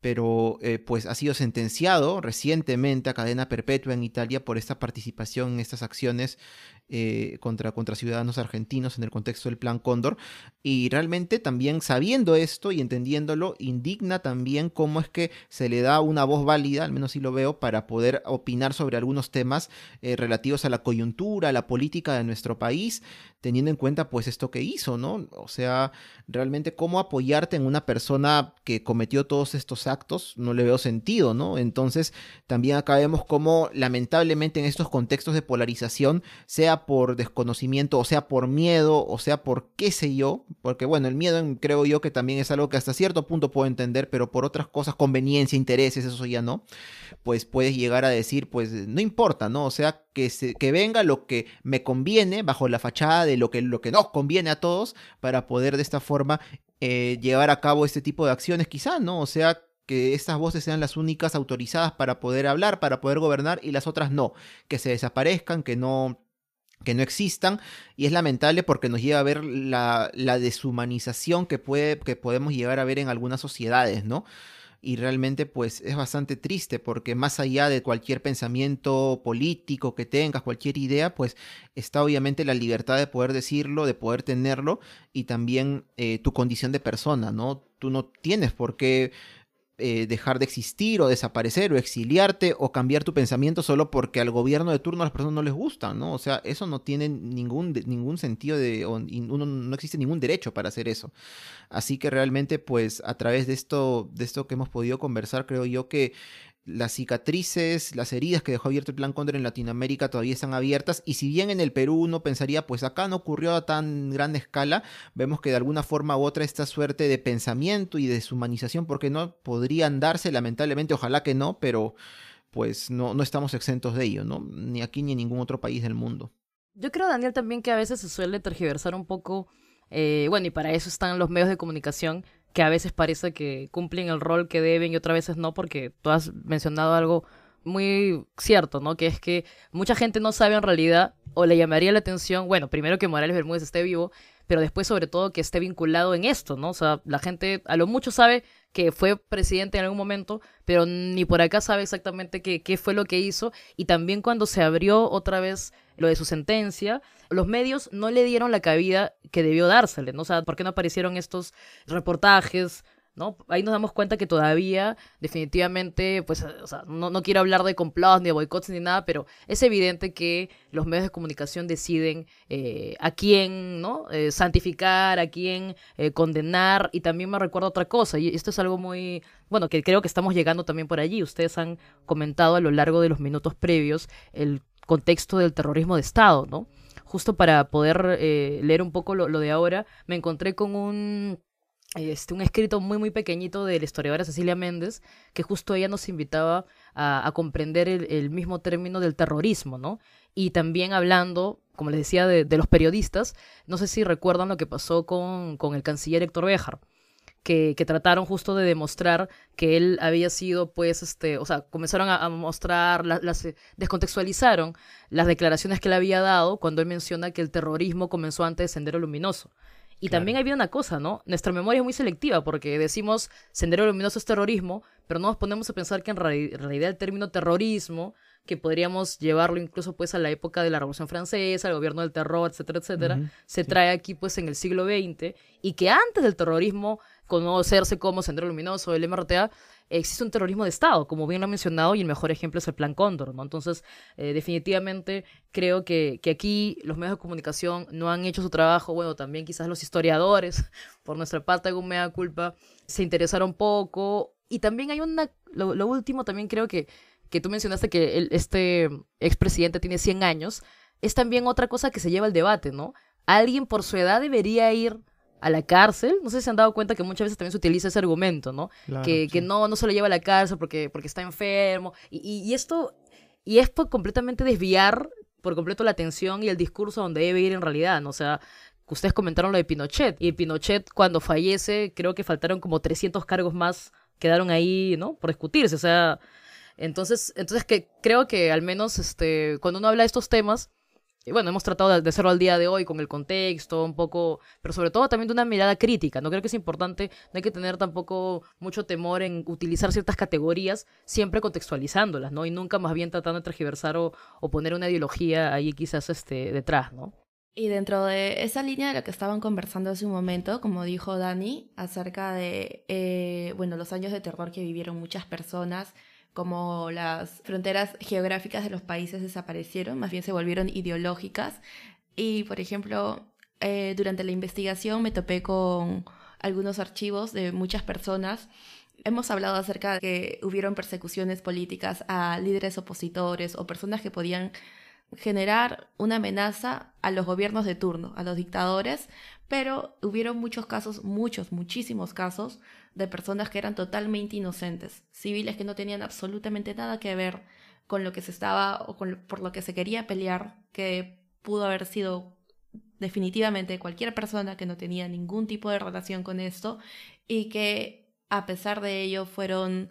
pero eh, pues ha sido sentenciado recientemente a cadena perpetua en Italia por esta participación en estas acciones eh, contra, contra ciudadanos argentinos en el contexto del Plan Cóndor. Y realmente también sabiendo esto y entendiéndolo, indigna también cómo es que se le da una voz válida, al menos si lo veo, para poder opinar sobre algunos temas eh, relativos a la coyuntura, a la política de nuestro país, teniendo en cuenta pues esto que hizo, ¿no? O sea, realmente cómo apoyarte en una persona que cometió todos estos actos, no le veo sentido, ¿no? Entonces, también acá vemos cómo lamentablemente en estos contextos de polarización, por desconocimiento, o sea por miedo, o sea por qué sé yo, porque bueno, el miedo creo yo que también es algo que hasta cierto punto puedo entender, pero por otras cosas, conveniencia, intereses, eso ya no, pues puedes llegar a decir, pues no importa, ¿no? O sea, que, que venga lo que me conviene bajo la fachada de lo que, lo que nos conviene a todos para poder de esta forma eh, llevar a cabo este tipo de acciones, quizá, ¿no? O sea, que estas voces sean las únicas autorizadas para poder hablar, para poder gobernar y las otras no, que se desaparezcan, que no que no existan y es lamentable porque nos lleva a ver la, deshumanización que, puede, que podemos llegar a ver en algunas sociedades, ¿no? y realmente pues es bastante triste porque más allá de cualquier pensamiento político que tengas, cualquier idea, pues está obviamente la libertad de poder decirlo, de poder tenerlo y también eh, tu condición de persona, ¿no? Tú no tienes por qué eh, dejar de existir o desaparecer o exiliarte o cambiar tu pensamiento solo porque al gobierno de turno a las personas no les gusta, ¿no? O sea, eso no tiene ningún, ningún sentido de, uno, no existe ningún derecho para hacer eso. Así que realmente, pues, a través de esto, de esto que hemos podido conversar, creo yo que las cicatrices, las heridas que dejó abierto el Plan Cóndor en Latinoamérica todavía están abiertas y si bien en el Perú uno pensaría pues acá no ocurrió a tan gran escala, vemos que de alguna forma u otra esta suerte de pensamiento y deshumanización, porque no podrían darse lamentablemente, ojalá que no, pero pues no, no estamos exentos de ello, ¿no? Ni aquí ni en ningún otro país del mundo. Yo creo, Daniel, también que a veces se suele tergiversar un poco, eh, bueno, y para eso están los medios de comunicación, que a veces parece que cumplen el rol que deben y otras veces no, porque tú has mencionado algo muy cierto, ¿no? Que es que mucha gente no sabe en realidad o le llamaría la atención, bueno, primero que Morales Bermúdez esté vivo, pero después sobre todo que esté vinculado en esto, ¿no? O sea, la gente a lo mucho sabe que fue presidente en algún momento, pero ni por acá sabe exactamente qué, fue lo que hizo. Y también cuando se abrió otra vez lo de su sentencia, los medios no le dieron la cabida que debió dársele, ¿no? O sea, ¿por qué no aparecieron estos reportajes? ¿No? Ahí nos damos cuenta que todavía, definitivamente, pues, no, no quiero hablar de complots ni de boicots ni nada, pero es evidente que los medios de comunicación deciden eh, a quién, ¿no? Eh, santificar, a quién eh, condenar, y también me recuerda otra cosa, y esto es algo muy, bueno, que creo que estamos llegando también por allí. Ustedes han comentado a lo largo de los minutos previos el contexto del terrorismo de Estado, ¿no? Justo para poder leer un poco lo, lo de ahora, me encontré con un este, un escrito muy, muy pequeñito de la historiadora Cecilia Méndez, que justo ella nos invitaba a, comprender el, mismo término del terrorismo, ¿no? Y también hablando, como les decía, de, los periodistas, no sé si recuerdan lo que pasó con, con el canciller Héctor Béjar. Que, que, trataron justo de demostrar que él había sido, pues, este, o sea, comenzaron a, mostrar, las, descontextualizaron las declaraciones que él había dado cuando él menciona que el terrorismo comenzó antes de Sendero Luminoso. Y también había una cosa, ¿no? Nuestra memoria es muy selectiva porque decimos sendero luminoso es terrorismo, pero no nos ponemos a pensar que en, realidad el término terrorismo, que podríamos llevarlo incluso pues a la época de la Revolución Francesa, el gobierno del terror, etcétera, etcétera, se trae aquí pues en el siglo XX y que antes del terrorismo conocerse como Sendero Luminoso, el MRTA, existe un terrorismo de Estado, como bien lo ha mencionado, y el mejor ejemplo es el Plan Cóndor, ¿no? Entonces, eh, definitivamente creo que, que, aquí los medios de comunicación no han hecho su trabajo, bueno, también quizás los historiadores, por nuestra parte, algún mea culpa, se interesaron poco, y también hay una, lo, último también creo que, que tú mencionaste que el, este expresidente tiene 100 años, es también otra cosa que se lleva al debate, ¿no? Alguien por su edad debería ir a la cárcel. No sé si se han dado cuenta que muchas veces también se utiliza ese argumento, ¿no? que, que no, no se lo lleva a la cárcel porque, porque está enfermo. Y, y, esto, y es por completamente desviar por completo la atención y el discurso donde debe ir en realidad, ¿no? O sea, ustedes comentaron lo de Pinochet. Y Pinochet, cuando fallece, creo que faltaron como 300 cargos más, quedaron ahí, ¿no? Por discutirse. O sea, entonces, entonces que creo que al menos este, cuando uno habla de estos temas, y bueno, hemos tratado de hacerlo al día de hoy con el contexto, un poco, pero sobre todo también de una mirada crítica. No creo que es importante, no hay que tener tampoco mucho temor en utilizar ciertas categorías, siempre contextualizándolas, ¿no? Y nunca más bien tratando de transgiversar o, poner una ideología ahí quizás este, detrás, ¿no? Y dentro de esa línea de lo que estaban conversando hace un momento, como dijo Dani, acerca de, eh, bueno, los años de terror que vivieron muchas personas, como las fronteras geográficas de los países desaparecieron, más bien se volvieron ideológicas. Y, por ejemplo, eh, durante la investigación me topé con algunos archivos de muchas personas. Hemos hablado acerca de que hubieron persecuciones políticas a líderes opositores o personas que podían generar una amenaza a los gobiernos de turno, a los dictadores, pero hubieron muchos casos, muchos, muchísimos casos de personas que eran totalmente inocentes, civiles que no tenían absolutamente nada que ver con lo que se estaba o por lo que se quería pelear, que pudo haber sido definitivamente cualquier persona que no tenía ningún tipo de relación con esto y que a pesar de ello fueron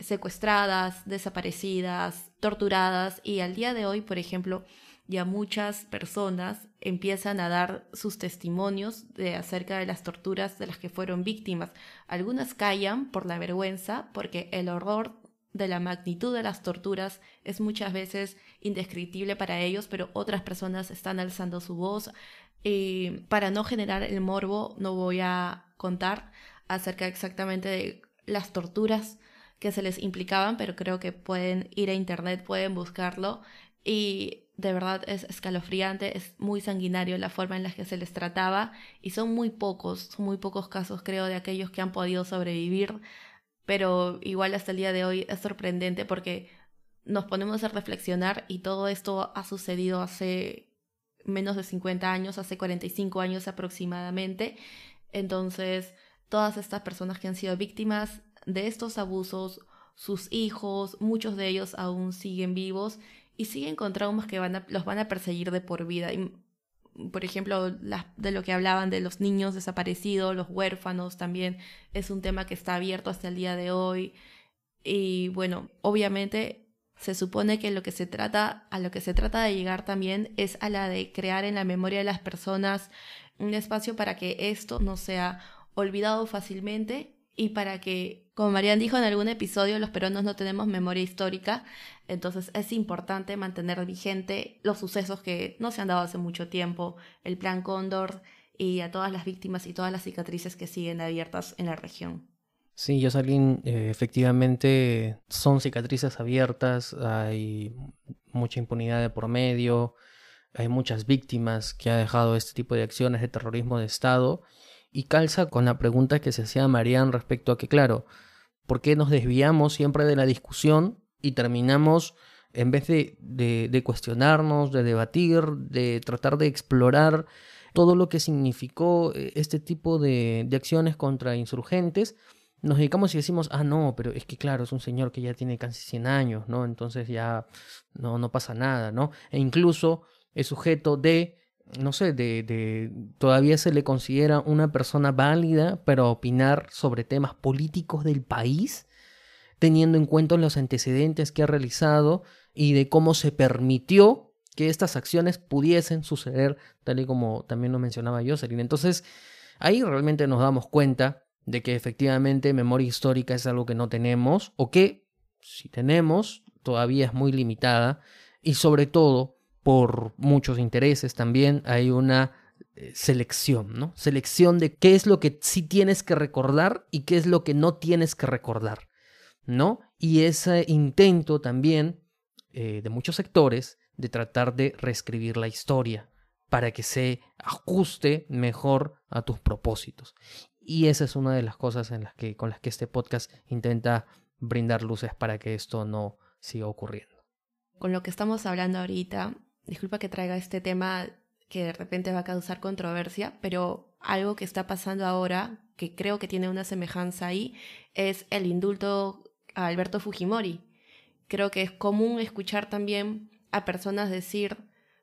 secuestradas, desaparecidas, torturadas y al día de hoy, por ejemplo, ya muchas personas empiezan a dar sus testimonios de acerca de las torturas de las que fueron víctimas. Algunas callan por la vergüenza porque el horror de la magnitud de las torturas es muchas veces indescriptible para ellos, pero otras personas están alzando su voz. Y para no generar el morbo, no voy a contar acerca exactamente de las torturas que se les implicaban, pero creo que pueden ir a internet, pueden buscarlo y de verdad es escalofriante, es muy sanguinario la forma en la que se les trataba y son muy pocos, son muy pocos casos creo de aquellos que han podido sobrevivir, pero igual hasta el día de hoy es sorprendente porque nos ponemos a reflexionar y todo esto ha sucedido hace menos de 50 años, hace 45 años aproximadamente, entonces todas estas personas que han sido víctimas de estos abusos, sus hijos, muchos de ellos aún siguen vivos y siguen con traumas que van los van a perseguir de por vida. por ejemplo, de lo que hablaban de los niños desaparecidos, los huérfanos también es un tema que está abierto hasta el día de hoy. Y bueno, obviamente se supone que lo que se trata, a lo que se trata de llegar también es a la de crear en la memoria de las personas un espacio para que esto no sea olvidado fácilmente y para que, como Marian dijo en algún episodio, los peruanos no tenemos memoria histórica, entonces es importante mantener vigente los sucesos que no se han dado hace mucho tiempo, el Plan Cóndor y a todas las víctimas y todas las cicatrices que siguen abiertas en la región. Sí, Jocelyn, eh, efectivamente son cicatrices abiertas, hay mucha impunidad de por medio, hay muchas víctimas que ha dejado este tipo de acciones de terrorismo de Estado y calza con la pregunta que se hacía Marian respecto a que, claro, ¿por qué nos desviamos siempre de la discusión y terminamos, en vez de, de, cuestionarnos, de debatir, de tratar de explorar todo lo que significó eh, este tipo de, acciones contra insurgentes, nos dedicamos y decimos, ah, no, pero es que claro, es un señor que ya tiene casi 100 años, ¿no? Entonces ya no, no pasa nada, ¿no? E incluso es sujeto de no sé, de, todavía se le considera una persona válida para opinar sobre temas políticos del país, teniendo en cuenta los antecedentes que ha realizado y de cómo se permitió que estas acciones pudiesen suceder, tal y como también lo mencionaba Jocelyn. Entonces, ahí realmente nos damos cuenta de que efectivamente memoria histórica es algo que no tenemos, o que, si tenemos, todavía es muy limitada, y sobre todo por muchos intereses también, hay una eh, selección, ¿no? Selección de qué es lo que sí tienes que recordar y qué es lo que no tienes que recordar, ¿no? Y ese intento también eh, de muchos sectores de tratar de reescribir la historia para que se ajuste mejor a tus propósitos. Y esa es una de las cosas en las que, con las que este podcast intenta brindar luces para que esto no siga ocurriendo. Con lo que estamos hablando ahorita, disculpa que traiga este tema que de repente va a causar controversia, pero algo que está pasando ahora, que creo que tiene una semejanza ahí, es el indulto a Alberto Fujimori. Creo que es común escuchar también a personas decir,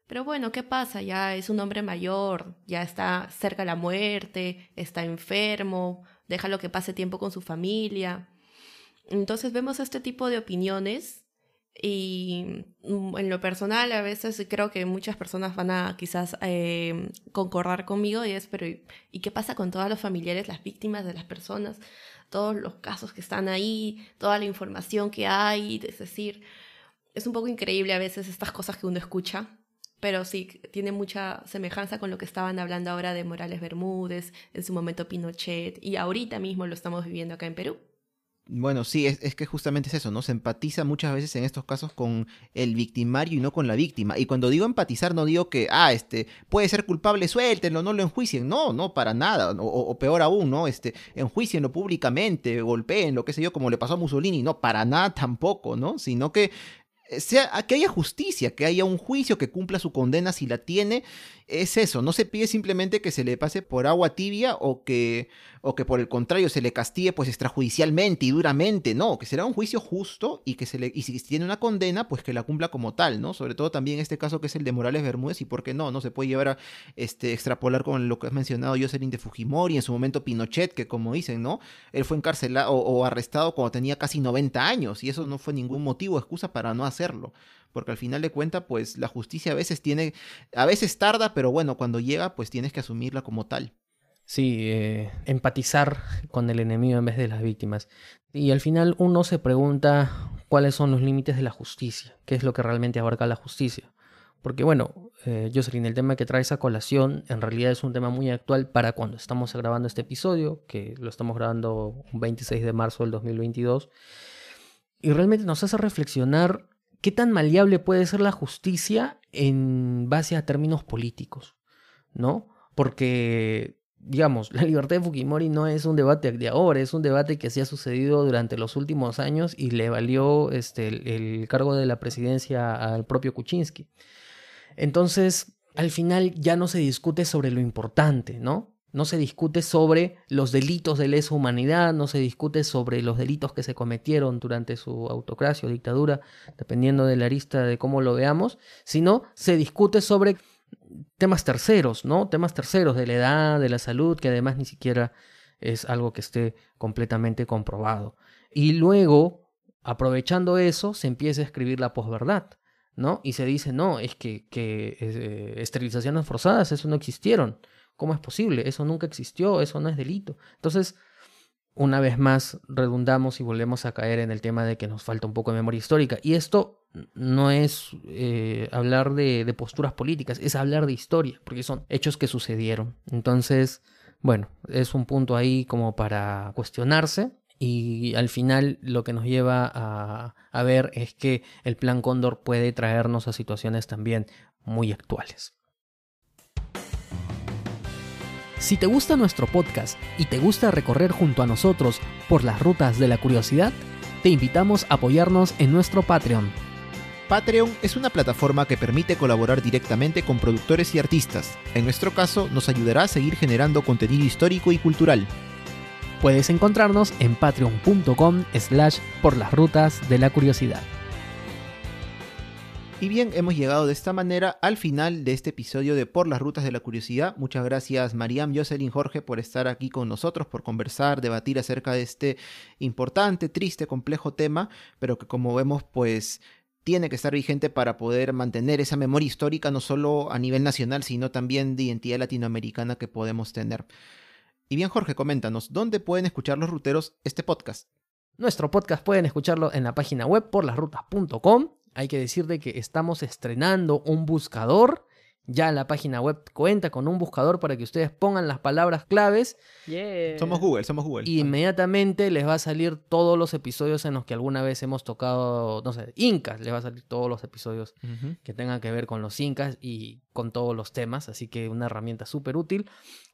pero bueno, ¿qué pasa? Ya es un hombre mayor, ya está cerca de la muerte, está enfermo, déjalo que pase tiempo con su familia. Entonces vemos este tipo de opiniones y mm, en lo personal a veces creo que muchas personas van a quizás eh, concordar conmigo y es, pero ¿y qué pasa con todos los familiares, las víctimas de las personas? Todos los casos que están ahí, toda la información que hay, es decir, es un poco increíble a veces estas cosas que uno escucha pero sí, tiene mucha semejanza con lo que estaban hablando ahora de Morales Bermúdez, en su momento Pinochet, y ahorita mismo lo estamos viviendo acá en Perú. Bueno, sí, es, que justamente es eso, ¿no? Se empatiza muchas veces en estos casos con el victimario y no con la víctima. Y cuando digo empatizar, no digo que, ah, este, puede ser culpable, suéltenlo, no lo enjuicien. No, no, para nada. O, peor aún, ¿no? Este, enjuicienlo públicamente, golpeen, lo que sé yo, como le pasó a Mussolini. No, para nada tampoco, ¿no? Sino que sea, que haya justicia, que haya un juicio que cumpla su condena si la tiene, es eso, no se pide simplemente que se le pase por agua tibia o que, o que por el contrario se le castigue pues extrajudicialmente y duramente, no, que será un juicio justo y que se le, y si tiene una condena, pues que la cumpla como tal, ¿no? Sobre todo también este caso que es el de Morales Bermúdez y por qué no, no se puede llevar a este, extrapolar con lo que has mencionado Jocelyn de Fujimori, en su momento Pinochet, que como dicen, ¿no? Él fue encarcelado o, arrestado cuando tenía casi 90 años y eso no fue ningún motivo o excusa para no hacerlo porque al final de cuentas, pues la justicia a veces tiene, a veces tarda, pero bueno, cuando llega, pues tienes que asumirla como tal. Sí, eh, empatizar con el enemigo en vez de las víctimas. Y al final uno se pregunta cuáles son los límites de la justicia, qué es lo que realmente abarca la justicia. Porque bueno, eh, Jocelyn, el tema que trae esa colación en realidad es un tema muy actual para cuando estamos grabando este episodio, que lo estamos grabando un 26 de marzo del 2022. Y realmente nos hace reflexionar ¿qué tan maleable puede ser la justicia en base a términos políticos? ¿No? Porque, digamos, la libertad de Fujimori no es un debate de ahora, es un debate que se ha sucedido durante los últimos años y le valió este, el, cargo de la presidencia al propio Kuczynski. Entonces, al final ya no se discute sobre lo importante, ¿no? No se discute sobre los delitos de lesa humanidad, no se discute sobre los delitos que se cometieron durante su autocracia o dictadura, dependiendo de la arista de cómo lo veamos, sino se discute sobre temas terceros, ¿no? Temas terceros de la edad, de la salud, que además ni siquiera es algo que esté completamente comprobado. Y luego, aprovechando eso, se empieza a escribir la posverdad, ¿no? Y se dice, no, es que, que eh, esterilizaciones forzadas, eso no existieron. ¿Cómo es posible? Eso nunca existió, eso no es delito. Entonces, una vez más, redundamos y volvemos a caer en el tema de que nos falta un poco de memoria histórica. Y esto no es eh, hablar de, posturas políticas, es hablar de historia, porque son hechos que sucedieron. Entonces, bueno, es un punto ahí como para cuestionarse. Y al final lo que nos lleva a, a, ver es que el plan Cóndor puede traernos a situaciones también muy actuales. Si te gusta nuestro podcast y te gusta recorrer junto a nosotros por las rutas de la curiosidad, te invitamos a apoyarnos en nuestro Patreon. Patreon es una plataforma que permite colaborar directamente con productores y artistas. En nuestro caso, nos ayudará a seguir generando contenido histórico y cultural. Puedes encontrarnos en patreon.com slash por las rutas de la curiosidad. Y bien, hemos llegado de esta manera al final de este episodio de Por las Rutas de la Curiosidad. Muchas gracias Mariam, Jocelyn, Jorge por estar aquí con nosotros, por conversar, debatir acerca de este importante, triste, complejo tema, pero que como vemos pues tiene que estar vigente para poder mantener esa memoria histórica no solo a nivel nacional, sino también de identidad latinoamericana que podemos tener. Y bien Jorge, coméntanos, ¿dónde pueden escuchar los ruteros este podcast? Nuestro podcast pueden escucharlo en la página web porlasrutas.com hay que decirte que estamos estrenando un buscador. Ya la página web cuenta con un buscador para que ustedes pongan las palabras claves. Somos Google, somos Google. Y inmediatamente les va a salir todos los episodios en los que alguna vez hemos tocado, no sé, incas. Les va a salir todos los episodios que tengan que ver con los incas y con todos los temas. Así que una herramienta súper útil.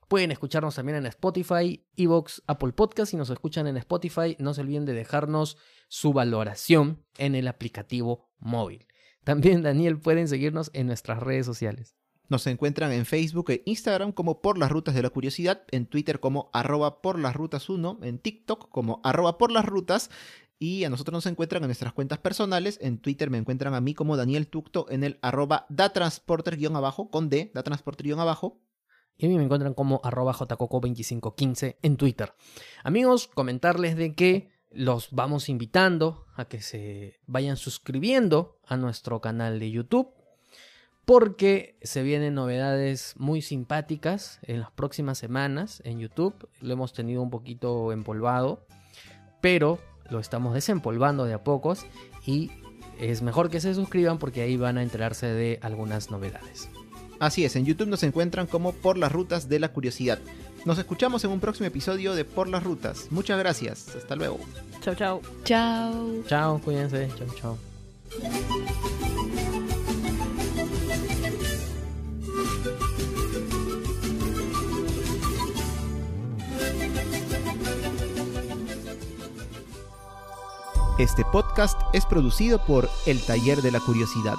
Pueden escucharnos también en Spotify, Evox, Apple Podcast. Si nos escuchan en Spotify, no se olviden de dejarnos su valoración en el aplicativo móvil. También, Daniel, pueden seguirnos en nuestras redes sociales. Nos encuentran en Facebook e Instagram como Por las Rutas de la Curiosidad, en Twitter como arroba por las rutas 1, en TikTok como arroba por las rutas y a nosotros nos encuentran en nuestras cuentas personales. En Twitter me encuentran a mí como Daniel Tucto en el arroba datransporter-abajo, con D, datransporter-abajo. Y a mí me encuentran como arroba jcoco2515 en Twitter. Amigos, comentarles de que los vamos invitando a que se vayan suscribiendo a nuestro canal de YouTube porque se vienen novedades muy simpáticas en las próximas semanas en YouTube. Lo hemos tenido un poquito empolvado, pero lo estamos desempolvando de a pocos y es mejor que se suscriban porque ahí van a enterarse de algunas novedades. Así es, en YouTube nos encuentran como Por las Rutas de la Curiosidad. Nos escuchamos en un próximo episodio de Por las Rutas. Muchas gracias. Hasta luego. Chao, chao. Chao. Chao, cuídense. Chao, chao. Este podcast es producido por El Taller de la Curiosidad.